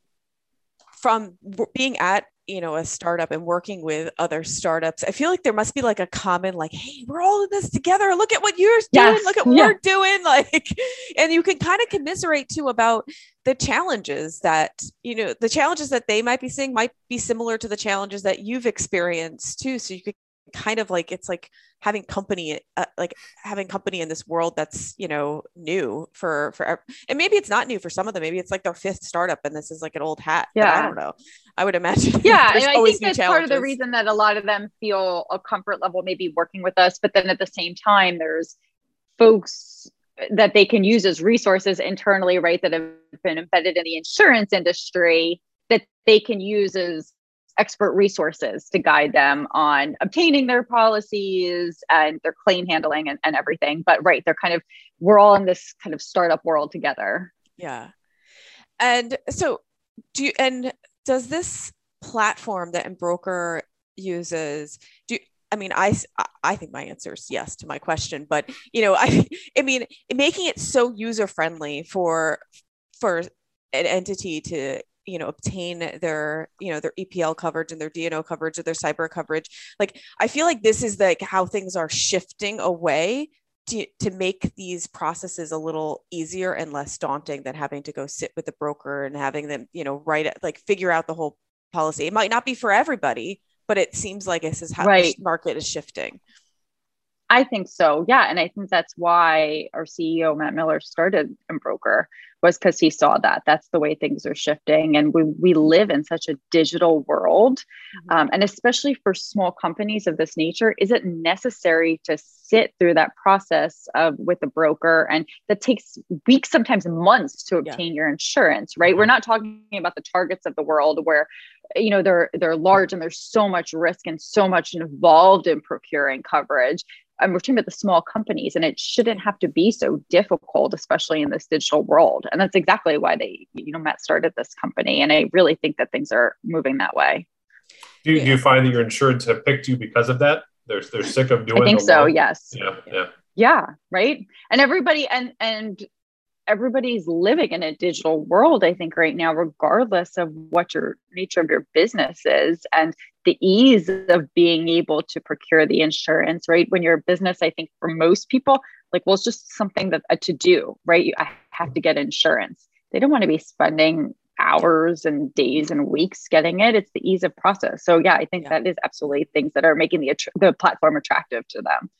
from being at you know a startup and working with other startups i feel like there must be like a common like hey we're all in this together. Look at what you're doing. Look at what yeah. we're doing. Like and you can kind of commiserate too about the challenges that you know the challenges that they might be seeing might be similar to the challenges that you've experienced too so you could kind of like it's like having company uh, like having company in this world that's you know new for for and maybe it's not new for some of them maybe it's like their fifth startup and this is like an old hat yeah i don't know. I would imagine yeah and i think that's part of the reason that a lot of them feel a comfort level maybe working with us but then at the same time there's folks that they can use as resources internally right that have been embedded in the insurance industry that they can use as expert resources to guide them on obtaining their policies and their claim handling and, and everything. But right, they're kind of, we're all in this kind of startup world together. Yeah. And so do you, and does this platform that Embroker uses, do I mean, I, I think my answer is yes to my question, but you know, I, I mean, making it so user friendly for, for an entity to you know obtain their you know their EPL coverage and their D&O coverage or their cyber coverage. Like I feel like this is like how things are shifting away to, to make these processes a little easier and less daunting than having to go sit with the broker and having them you know write it like figure out the whole policy. It might not be for everybody but it seems like this is how right. the market is shifting I think so. Yeah. And I think that's why our CEO, Matt Miller, started Embroker was because he saw that that's the way things are shifting. And we, we live in such a digital world. Mm-hmm. Um, and especially for small companies of this nature, is it necessary to sit through that process of with a broker? And that takes weeks, sometimes months to obtain yeah. your insurance, right? Mm-hmm. We're not talking about the targets of the world where you know they're they're large and there's so much risk and so much involved in procuring coverage and we're talking about the small companies and it shouldn't have to be so difficult especially in this digital world. And that's exactly why they you know matt started this company and i really think that things are moving that way. Do you, yeah. do you find that your insurance have picked you because of that? They're, they're sick of doing i think so yes. Yeah yeah. Yeah right? And everybody and and everybody's living in a digital world i think right now regardless of what your nature of your business is and the ease of being able to procure the insurance right? When you're a business i think for most people like well it's just something that uh, to do right? I have to get insurance. They don't want to be spending hours and days and weeks getting it. It's the ease of process. So yeah i think yeah. that is absolutely things that are making the the platform attractive to them.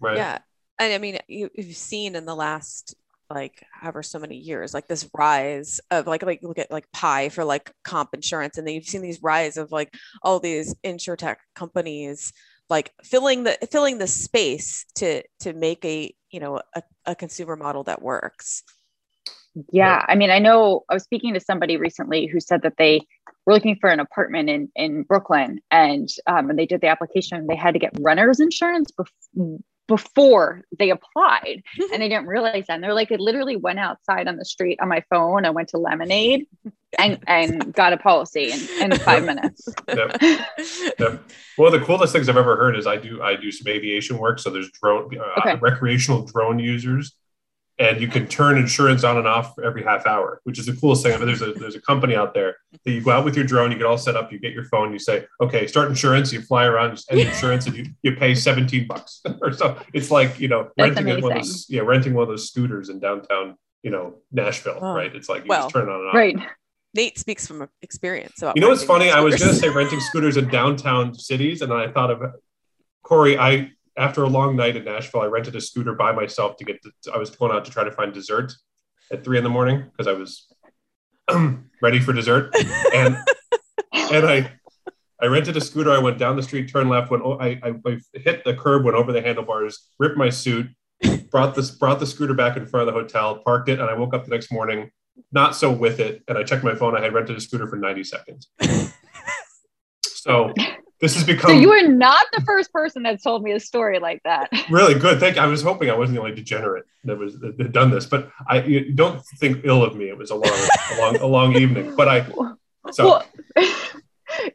Right. Yeah and I mean, you, have seen in the last like however so many years like this rise of like like look at like Pie for like comp insurance and then you've seen these rise of like all these insurtech companies like filling the filling the space to to make a you know a, a consumer model that works. Yeah i mean i know i was speaking to somebody recently who said that they were looking for an apartment in in brooklyn and um, when they did the application they had to get renter's insurance before before they applied and they didn't realize that. And they're like, it literally went outside on the street on my phone. I went to Lemonade and, and got a policy in, in five minutes. Yep. Yep. One of the coolest things I've ever heard is I do, I do some aviation work. So there's drone, uh, okay. recreational drone users and you can turn insurance on and off every half hour, which is the coolest thing. I mean, there's a there's a company out there that you go out with your drone, you get all set up, you get your phone, you say, okay, start insurance, you fly around, just end insurance, and you, you pay 17 bucks or so. It's like you know That's renting one of those yeah renting one of those scooters in downtown you know Nashville, oh, right? It's like you well, just turn on and off. Right. Nate speaks from experience. So you know what's funny? I was going to say renting scooters in downtown cities, and then I thought of Corrie. I after a long night in Nashville, I rented a scooter by myself to get. To, I was going out to try to find dessert at three in the morning because I was ready for dessert, and and I I rented a scooter. I went down the street, turned left, went. I, I, I hit the curb, went over the handlebars, ripped my suit, brought this brought the scooter back in front of the hotel, parked it, and I woke up the next morning not so with it. And I checked my phone. I had rented a scooter for ninety seconds. so this has become. So you are not the first person that's told me a story like that. Really good. Thank. You. I was hoping I wasn't the only degenerate that was that had done this, but I don't think ill of me. It was a long, a long, a long evening. But I. So. Well, in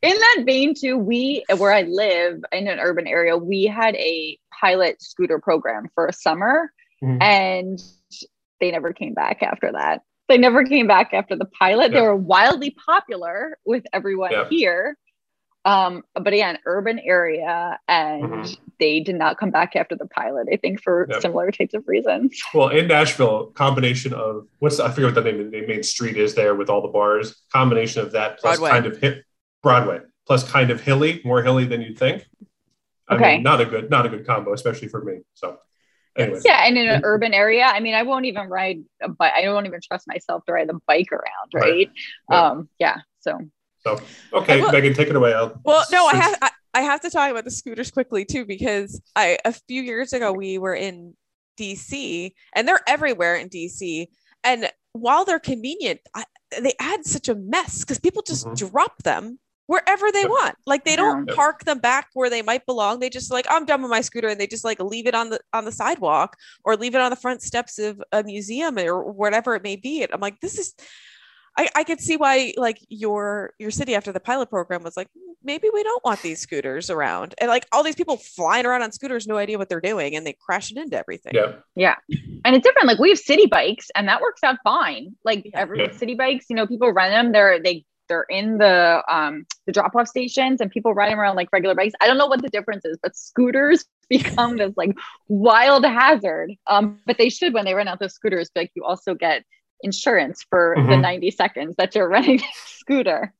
that vein, too, we where I live in an urban area, we had a pilot scooter program for a summer, mm-hmm. and they never came back after that. They never came back after the pilot. Yeah. They were wildly popular with everyone yeah. here um, but again, urban area, and mm-hmm. they did not come back after the pilot. I think for yep. similar types of reasons. Well, in Nashville, combination of what's I forget what the name the main street is there with all the bars. Combination of that plus Broadway. kind of hip Broadway plus kind of hilly, more hilly than you'd think. I okay. mean, not a good, not a good combo, especially for me. So. Anyways. Yeah, and in an urban area, I mean, I won't even ride a bike. I don't even trust myself to ride the bike around, right? right. Um, yeah. So so okay, will, Megan, take it away. I'll, well, no, I have I, I have to talk about the scooters quickly too because I a few years ago we were in DC and they're everywhere in DC and while they're convenient, I, they add such a mess because people just mm-hmm. drop them wherever they want. Like they don't yeah. park them back where they might belong. They just like I'm done with my scooter and they just like leave it on the on the sidewalk or leave it on the front steps of a museum or whatever it may be. And I'm like, this is I, I could see why like your your city after the pilot program was like maybe we don't want these scooters around. And like all these people flying around on scooters no idea what they're doing and they crashing into everything. Yeah. Yeah. And it's different. Like we have city bikes and that works out fine. Like yeah. every yeah. city bikes you know people rent them. They're they they're in the um the drop off stations and people ride them around like regular bikes. I don't know what the difference is but scooters become this like wild hazard. Um but they should when they run out those scooters like you also get insurance for mm-hmm. the 90 seconds that you're running the scooter.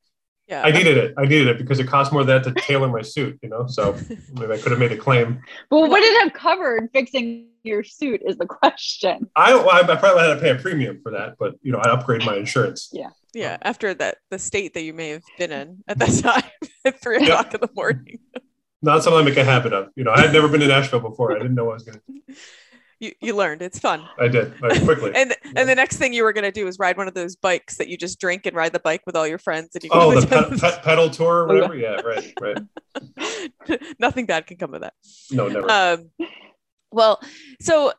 Yeah. I needed it. I needed it because it cost more than that to tailor my suit, you know? So maybe I could have made a claim. Well, would it have covered fixing your suit is the question. I, well, I probably had to pay a premium for that, but you know, I upgrade my insurance. Yeah. Yeah. After that, the state that you may have been in at that time at three Yeah. o'clock in the morning. Not something I make a habit of. You know, I had never been to Nashville before. I didn't know I was going to. You, you learned it's fun. I did quickly. And and the next thing you were gonna do is ride one of those bikes that you just drink and ride the bike with all your friends and you oh, the pe- pe- pedal tour or yeah. whatever? Yeah, right, right. nothing bad can come of that. No, never. Um, well, so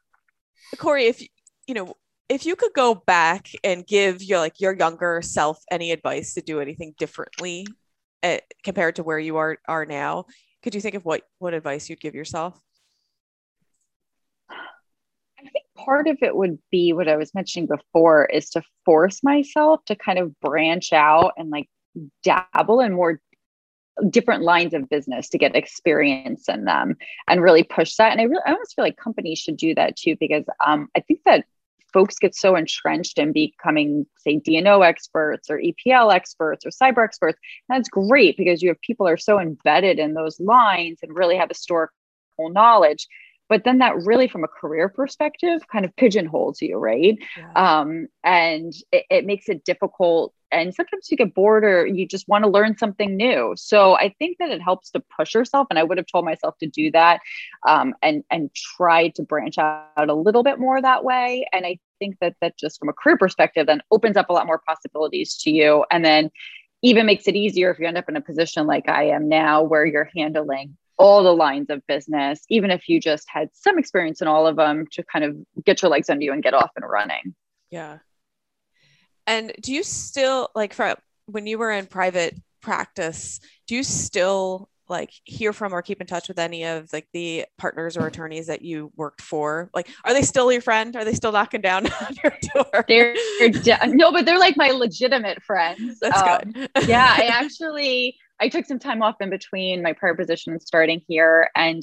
Corrie, if you- you know, if you could go back and give your like your younger self any advice to do anything differently uh, compared to where you are are now, could you think of what what advice you'd give yourself? I think part of it would be what I was mentioning before is to force myself to kind of branch out and like dabble in more different lines of business to get experience in them and really push that. And I really, I almost feel like companies should do that too, because um, I think that folks get so entrenched in becoming, say, D&O experts or EPL experts or cyber experts. That's great because you have people are so embedded in those lines and really have historical knowledge but then that really from a career perspective kind of pigeonholes you right? Um, and it, it makes it difficult and sometimes you get bored or you just want to learn something new. So i think that it helps to push yourself and i would have told myself to do that um, and and try to branch out a little bit more that way. And i think that that just from a career perspective then opens up a lot more possibilities to you and then even makes it easier if you end up in a position like i am now where you're handling all the lines of business, even if you just had some experience in all of them to kind of get your legs under you and get off and running. Yeah. And do you still like for when you were in private practice, do you still like hear from or keep in touch with any of like the partners or attorneys that you worked for? Like, are they still your friend? Are they still knocking down on your door? They're, they're de- no, but they're like my legitimate friends. That's Um, good. yeah, I actually I took some time off in between my prior position and starting here, and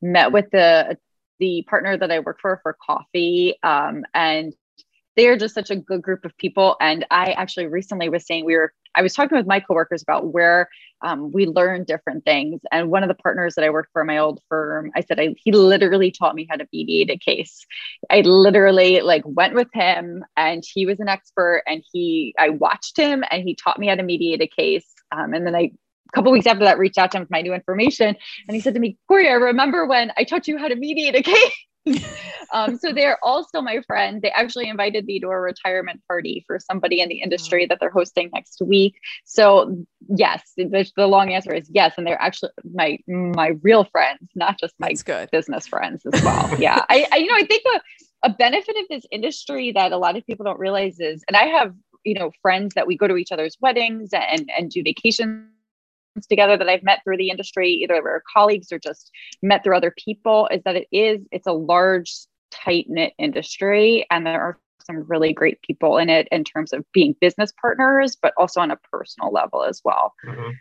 met with the the partner that I work for for coffee, um, and they are just such a good group of people. And I actually recently was saying we were I was talking with my coworkers about where um, we learn different things, and one of the partners that I worked for in my old firm, I said I, he literally taught me how to mediate a case. I literally like went with him, and he was an expert, and he I watched him, and he taught me how to mediate a case. Um, and then I a couple weeks after that reached out to him with my new information. And he said to me Corrie i remember when i taught you how to mediate a case um, so they're all still my friend. They actually invited me to a retirement party for somebody in the industry that they're hosting next week. So yes the, the long answer is yes. And they're actually my my real friends not just my good. business friends as well. Yeah. I, I you know i think a, a benefit of this industry that a lot of people don't realize is and i have you know friends that we go to each other's weddings and and do vacations together that I've met through the industry, either we're colleagues or just met through other people, is that it is it's a large, tight knit industry, and there are some really great people in it in terms of being business partners, but also on a personal level as well. Mhm.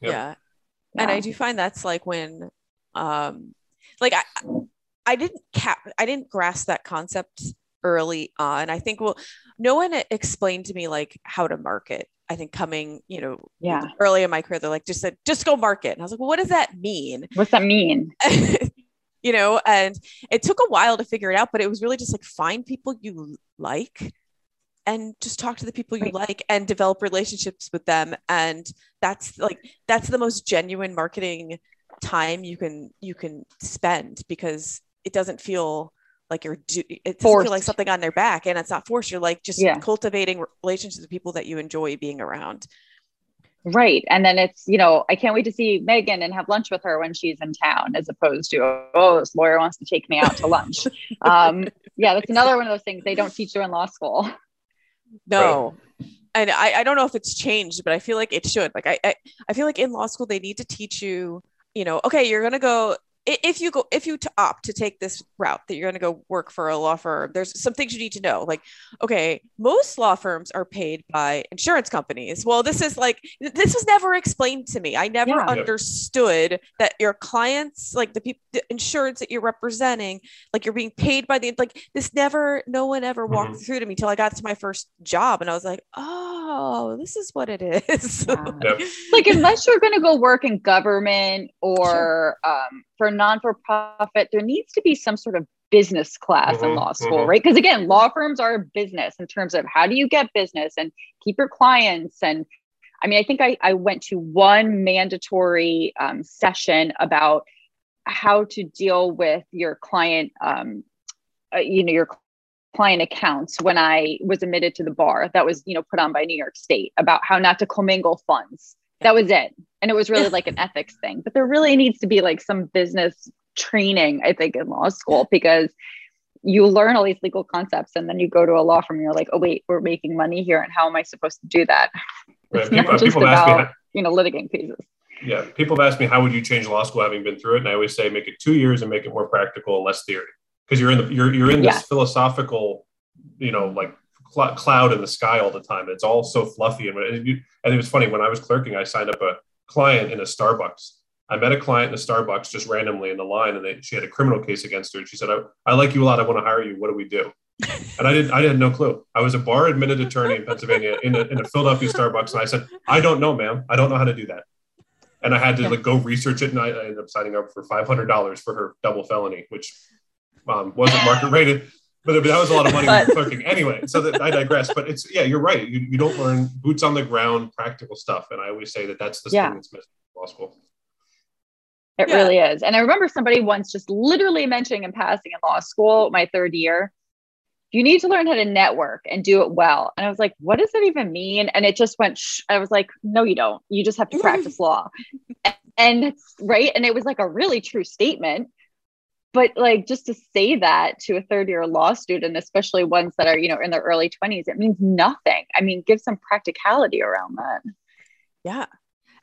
Yeah. Yep. And I do find that's like when um like I I didn't cap I didn't grasp that concept early on. I think well no one explained to me like how to market. I think coming, you know, Yeah. early in my career, they're like, just said, just go market. And I was like, well, what does that mean? What's that mean? you know, and it took a while to figure it out, but it was really just like find people you like and just talk to the people you Right. like and develop relationships with them. And that's like that's the most genuine marketing time you can you can spend because it doesn't feel like you're do- it doesn't feel like something on their back and it's not forced you're like just Yeah. cultivating relationships with people that you enjoy being around Right. And then it's, you know, I can't wait to see Megan and have lunch with her when she's in town, as opposed to, oh, this lawyer wants to take me out to lunch. um, yeah, that's another one of those things they don't teach you in law school. No. And I, I don't know if it's changed, but I feel like it should. Like I, I I feel like in law school they need to teach you, you know, okay, you're gonna go if you go if you to opt to take this route that you're going to go work for a law firm there's some things you need to know like okay most law firms are paid by insurance companies well this is like this was never explained to me i never Yeah. understood that your clients like the people the insurance that you're representing like you're being paid by the like this never no one ever walked through to me till i got to my first job and i was like oh this is what it is Yeah. Yep. like unless you're going to go work in government or um, for non for profit, there needs to be some sort of business class in Mhm, law school, mhm. right? Because again, law firms are a business in terms of how do you get business and keep your clients. And I mean, I think I, I went to one mandatory um, session about how to deal with your client, um, uh, you know, your client accounts when I was admitted to the bar that was, you know, put on by New York State about how not to commingle funds. That was it. And it was really like an ethics thing. But there really needs to be like some business training, I think, in law school because you learn all these legal concepts and then you go to a law firm and you're like, oh, wait, we're making money here. And how am I supposed to do that? Right. It's People, not just people have asked me, about, how- you know, litigating cases. yeah, people have asked me, how would you change law school having been through it? And I always say, make it two years and make it more practical and less theory. Because you're in the, you're, you're in this Yes. philosophical, you know, like cl- cloud in the sky all the time. It's all so fluffy. And, and, you, and it was funny when I was clerking, I signed up a client in a Starbucks. I met a client in a Starbucks just randomly in the line, and they, she had a criminal case against her. And she said, I, "I like you a lot. I want to hire you. What do we do?" And I didn't. I had no clue. I was a bar admitted attorney in Pennsylvania in a, in a Philadelphia Starbucks, and I said, "I don't know, ma'am. I don't know how to do that." And I had to Yeah. like go research it, and I, I ended up signing up for five hundred dollars for her double felony, which um, wasn't market rated. But that was a lot of money when you're clerking. Anyway, so that I digress. But it's yeah, you're right. You, you don't learn boots on the ground, practical stuff. And I always say that that's the Yeah. thing that's missing in law school. It Yeah. really is. And I remember somebody once just literally mentioning in passing in law school, my third year, you need to learn how to network and do it well. And I was like, what does that even mean? And it just went, shh. I was like, no, you don't. You just have to practice law. And it's right. And it was like a really true statement. But like just to say that to a third year law student, especially ones that are, you know, in their early 20s, it means nothing. I mean, give some practicality around that. Yeah.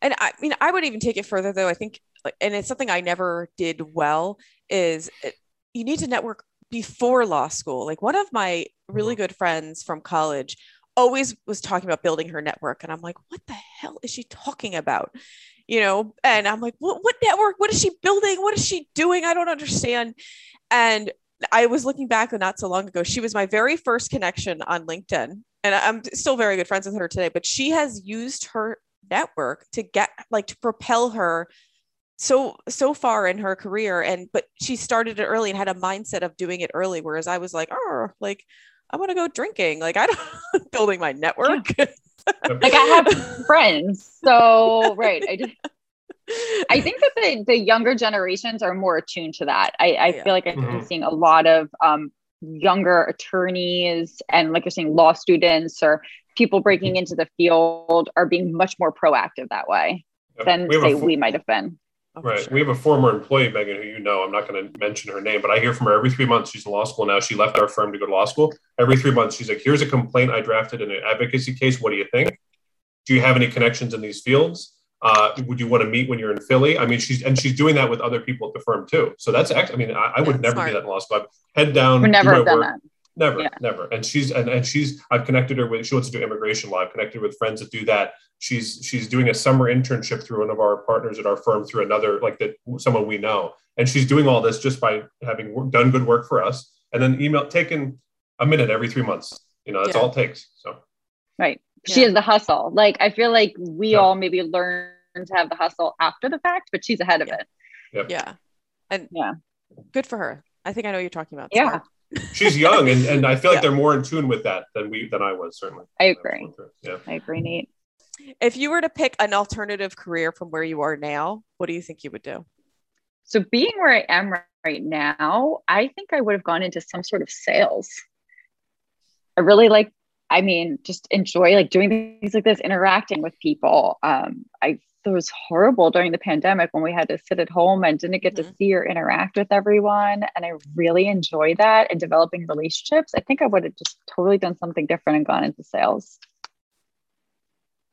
And I mean, I would even take it further though. I think, and it's something I never did well is it, you need to network before law school. Like one of my really mm-hmm. good friends from college always was talking about building her network. And I'm like, what the hell is she talking about? You know, and I'm like, what, what network? What is she building? What is she doing? I don't understand. And I was looking back not so long ago. She was my very first connection on LinkedIn. And I'm still very good friends with her today, but she has used her network to get like to propel her so so far in her career and but she started it early and had a mindset of doing it early whereas i was like oh like i want to go drinking like i don't building my network Like I have friends. So, right. I just, I think that the, the younger generations are more attuned to that. I, I Yeah. feel like I'm Mhm. seeing a lot of um, younger attorneys and like you're saying law students or people breaking into the field are being much more proactive that way than We say fo- we might have been. Oh, Right. sure. We have a former employee, Megan, who you know. I'm not going to mention her name, but I hear from her every three months. She's in law school now. She left our firm to go to law school. Every three months, she's like, "Here's a complaint I drafted in an advocacy case. What do you think? Do you have any connections in these fields? Uh, would you want to meet when you're in Philly? I mean, she's and she's doing that with other people at the firm too. So that's. I mean, I, I would Yeah, never smart. do that in law school. I'd head down. Would never have done work. that. Never, Yeah. never. And she's and, and she's I've connected her with she wants to do immigration law. I've connected with friends that do that. She's she's doing a summer internship through one of our partners at our firm through another like that someone we know. And she's doing all this just by having wor- done good work for us and then email taking a minute every three months. You know, that's Yeah. all it takes. So Right. She Yeah. is the hustle. Like I feel like we Yeah. all maybe learn to have the hustle after the fact, but she's ahead of Yeah. it. yeah and Yeah. good for her i think i know what you're talking about Yeah. She's young and, and I feel like Yeah. they're more in tune with that than we than I was certainly. I agree. Yeah. I agree, Nate. if you were to pick an alternative career from where you are now what do you think you would do So being where I am right now, I think I would have gone into some sort of sales. I really like, I mean, just enjoy like doing things like this, interacting with people. Um, I it was horrible during the pandemic when we had to sit at home and didn't get to Mhm. see or interact with everyone. And I really enjoy that and developing relationships. I think I would have just totally done something different and gone into sales.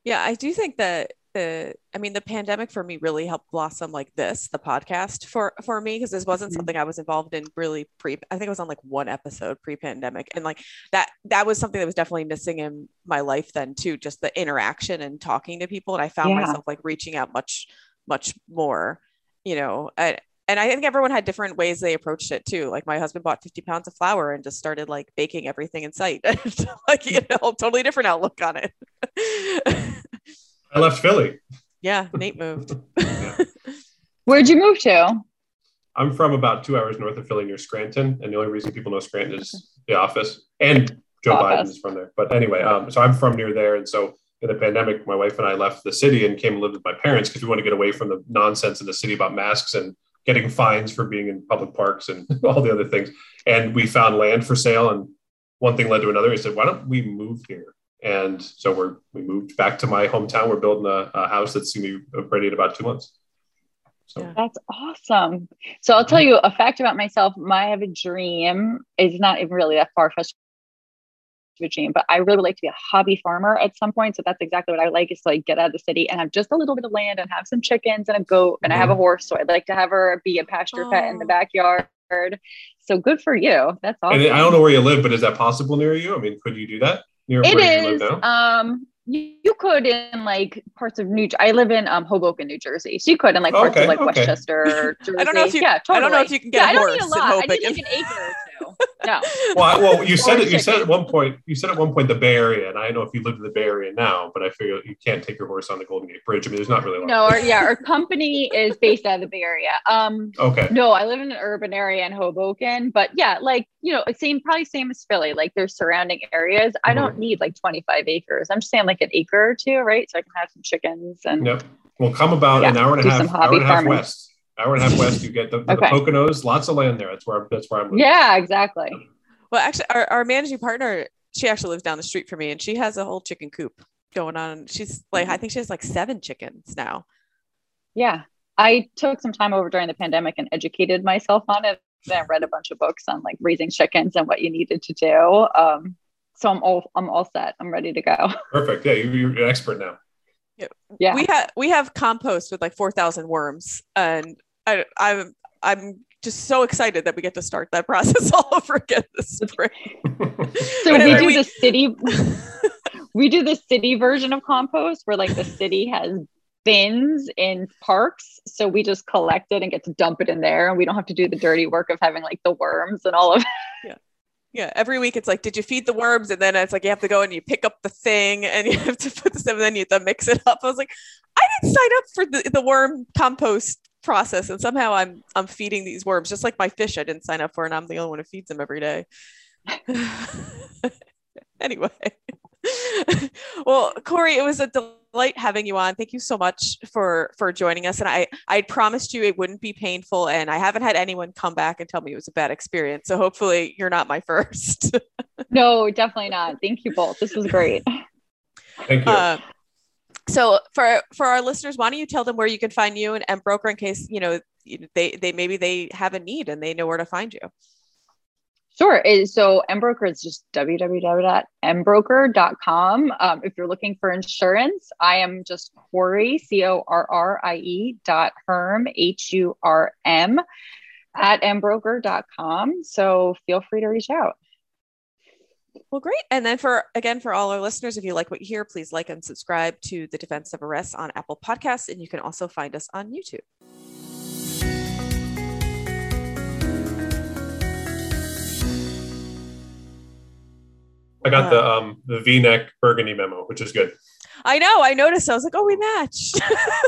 Yeah, I do think that the I mean the pandemic for me really helped blossom like this, the podcast for for me because this wasn't mm-hmm. something I was involved in really pre I think it was on like one episode pre-pandemic and like that that was something that was definitely missing in my life then too, just the interaction and talking to people and I found yeah. myself like reaching out much much more, you know, I, and I think everyone had different ways they approached it too. Like my husband bought 50 pounds of flour and just started like baking everything in sight. like, you know, totally different outlook on it. I left Philly. Yeah, Nate moved. yeah. Where'd you move to? I'm from about two hours north of Philly near Scranton. And the only reason people know Scranton is the office and Joe office. Biden is from there. But anyway, um, so I'm from near there. And so in the pandemic, my wife and I left the city and came and lived with my parents because we want to get away from the nonsense in the city about masks and getting fines for being in public parks and all the other things. And we found land for sale, and one thing led to another. He said, "Why don't we move here?" And so we're we moved back to my hometown. We're building a, a house that's going to be ready in about two months. So. That's awesome. So I'll tell you a fact about myself. My I have a dream. It's not even really that far fetched regime, but I really would like to be a hobby farmer at some point. So that's exactly what I like is to like get out of the city and have just a little bit of land and have some chickens and a goat and mm-hmm. I have a mm-hmm. horse. So I'd like to have her be a pasture oh. pet in the oh. backyard. So good for you. That's awesome. And I don't know where you live, but is that possible near you? I mean, could you do that near it where is, you live now? Um, you, you could in like parts of New. I live in um Hoboken, New Jersey. So you could in like parts okay, of like okay. Westchester, Jersey. I don't know if you. Yeah, totally. I don't know if you can get yeah, a horse I don't need a lot. I need like an acre no. Well, well, you said it. You said at one point. You said at one point the Bay Area, and I don't know if you live in the Bay Area now, but I figure you can't take your horse on the Golden Gate Bridge. I mean, there's not really. One. No, our, yeah, our company is based out of the Bay Area. Um, okay. No, I live in an urban area in Hoboken, but yeah, like you know, same probably same as Philly. Like there's surrounding areas. I mm-hmm. don't need like 25 acres. I'm just saying like an acre or two, right? So I can have some chickens and. Yep. Well, come about yeah, an hour and a half, hour and a half west hour and a half west, you get the, okay. the Poconos, lots of land there. That's where that's where I'm. Living. Yeah, exactly. Well, actually, our, our managing partner, she actually lives down the street from me, and she has a whole chicken coop going on. She's like, I think she has like seven chickens now. Yeah, I took some time over during the pandemic and educated myself on it. Then I read a bunch of books on like raising chickens and what you needed to do. Um, so I'm all I'm all set. I'm ready to go. Perfect. Yeah, you're an expert now. Yeah. yeah. We have we have compost with like four thousand worms, and I I'm I'm just so excited that we get to start that process all over again this spring. so we do we... the city we do the city version of compost where like the city has bins in parks. So we just collect it and get to dump it in there and we don't have to do the dirty work of having like the worms and all of it. Yeah. Yeah, every week it's like, did you feed the worms? And then it's like you have to go and you pick up the thing and you have to put this in, and then you have to mix it up. I was like, I didn't sign up for the, the worm compost process and somehow i'm i'm feeding these worms just like my fish i didn't sign up for and i'm the only one who feeds them every day. Anyway. Well Corrie it was a delight having you on. Thank you so much for for joining us and i i promised you it wouldn't be painful and i haven't had anyone come back and tell me it was a bad experience so hopefully you're not my first. No definitely not. Thank you both. This was great. Thank you. Uh, so for for our listeners why don't you tell them where you can find you and Embroker in case you know they they maybe they have a need and they know where to find you Sure. So Embroker is just www.embroker.com. Um, if you're looking for insurance, I am just Corrie, C O R R I E dot Hurm, H U R M, at embroker.com. So feel free to reach out. Well, great. And then for again, for all our listeners, if you like what you hear, please like and subscribe to the Defense of Rests on Apple Podcasts. And you can also find us on YouTube. I got the uh, um the V-neck burgundy memo, which is good. I know. I noticed. I was like, oh, we matched.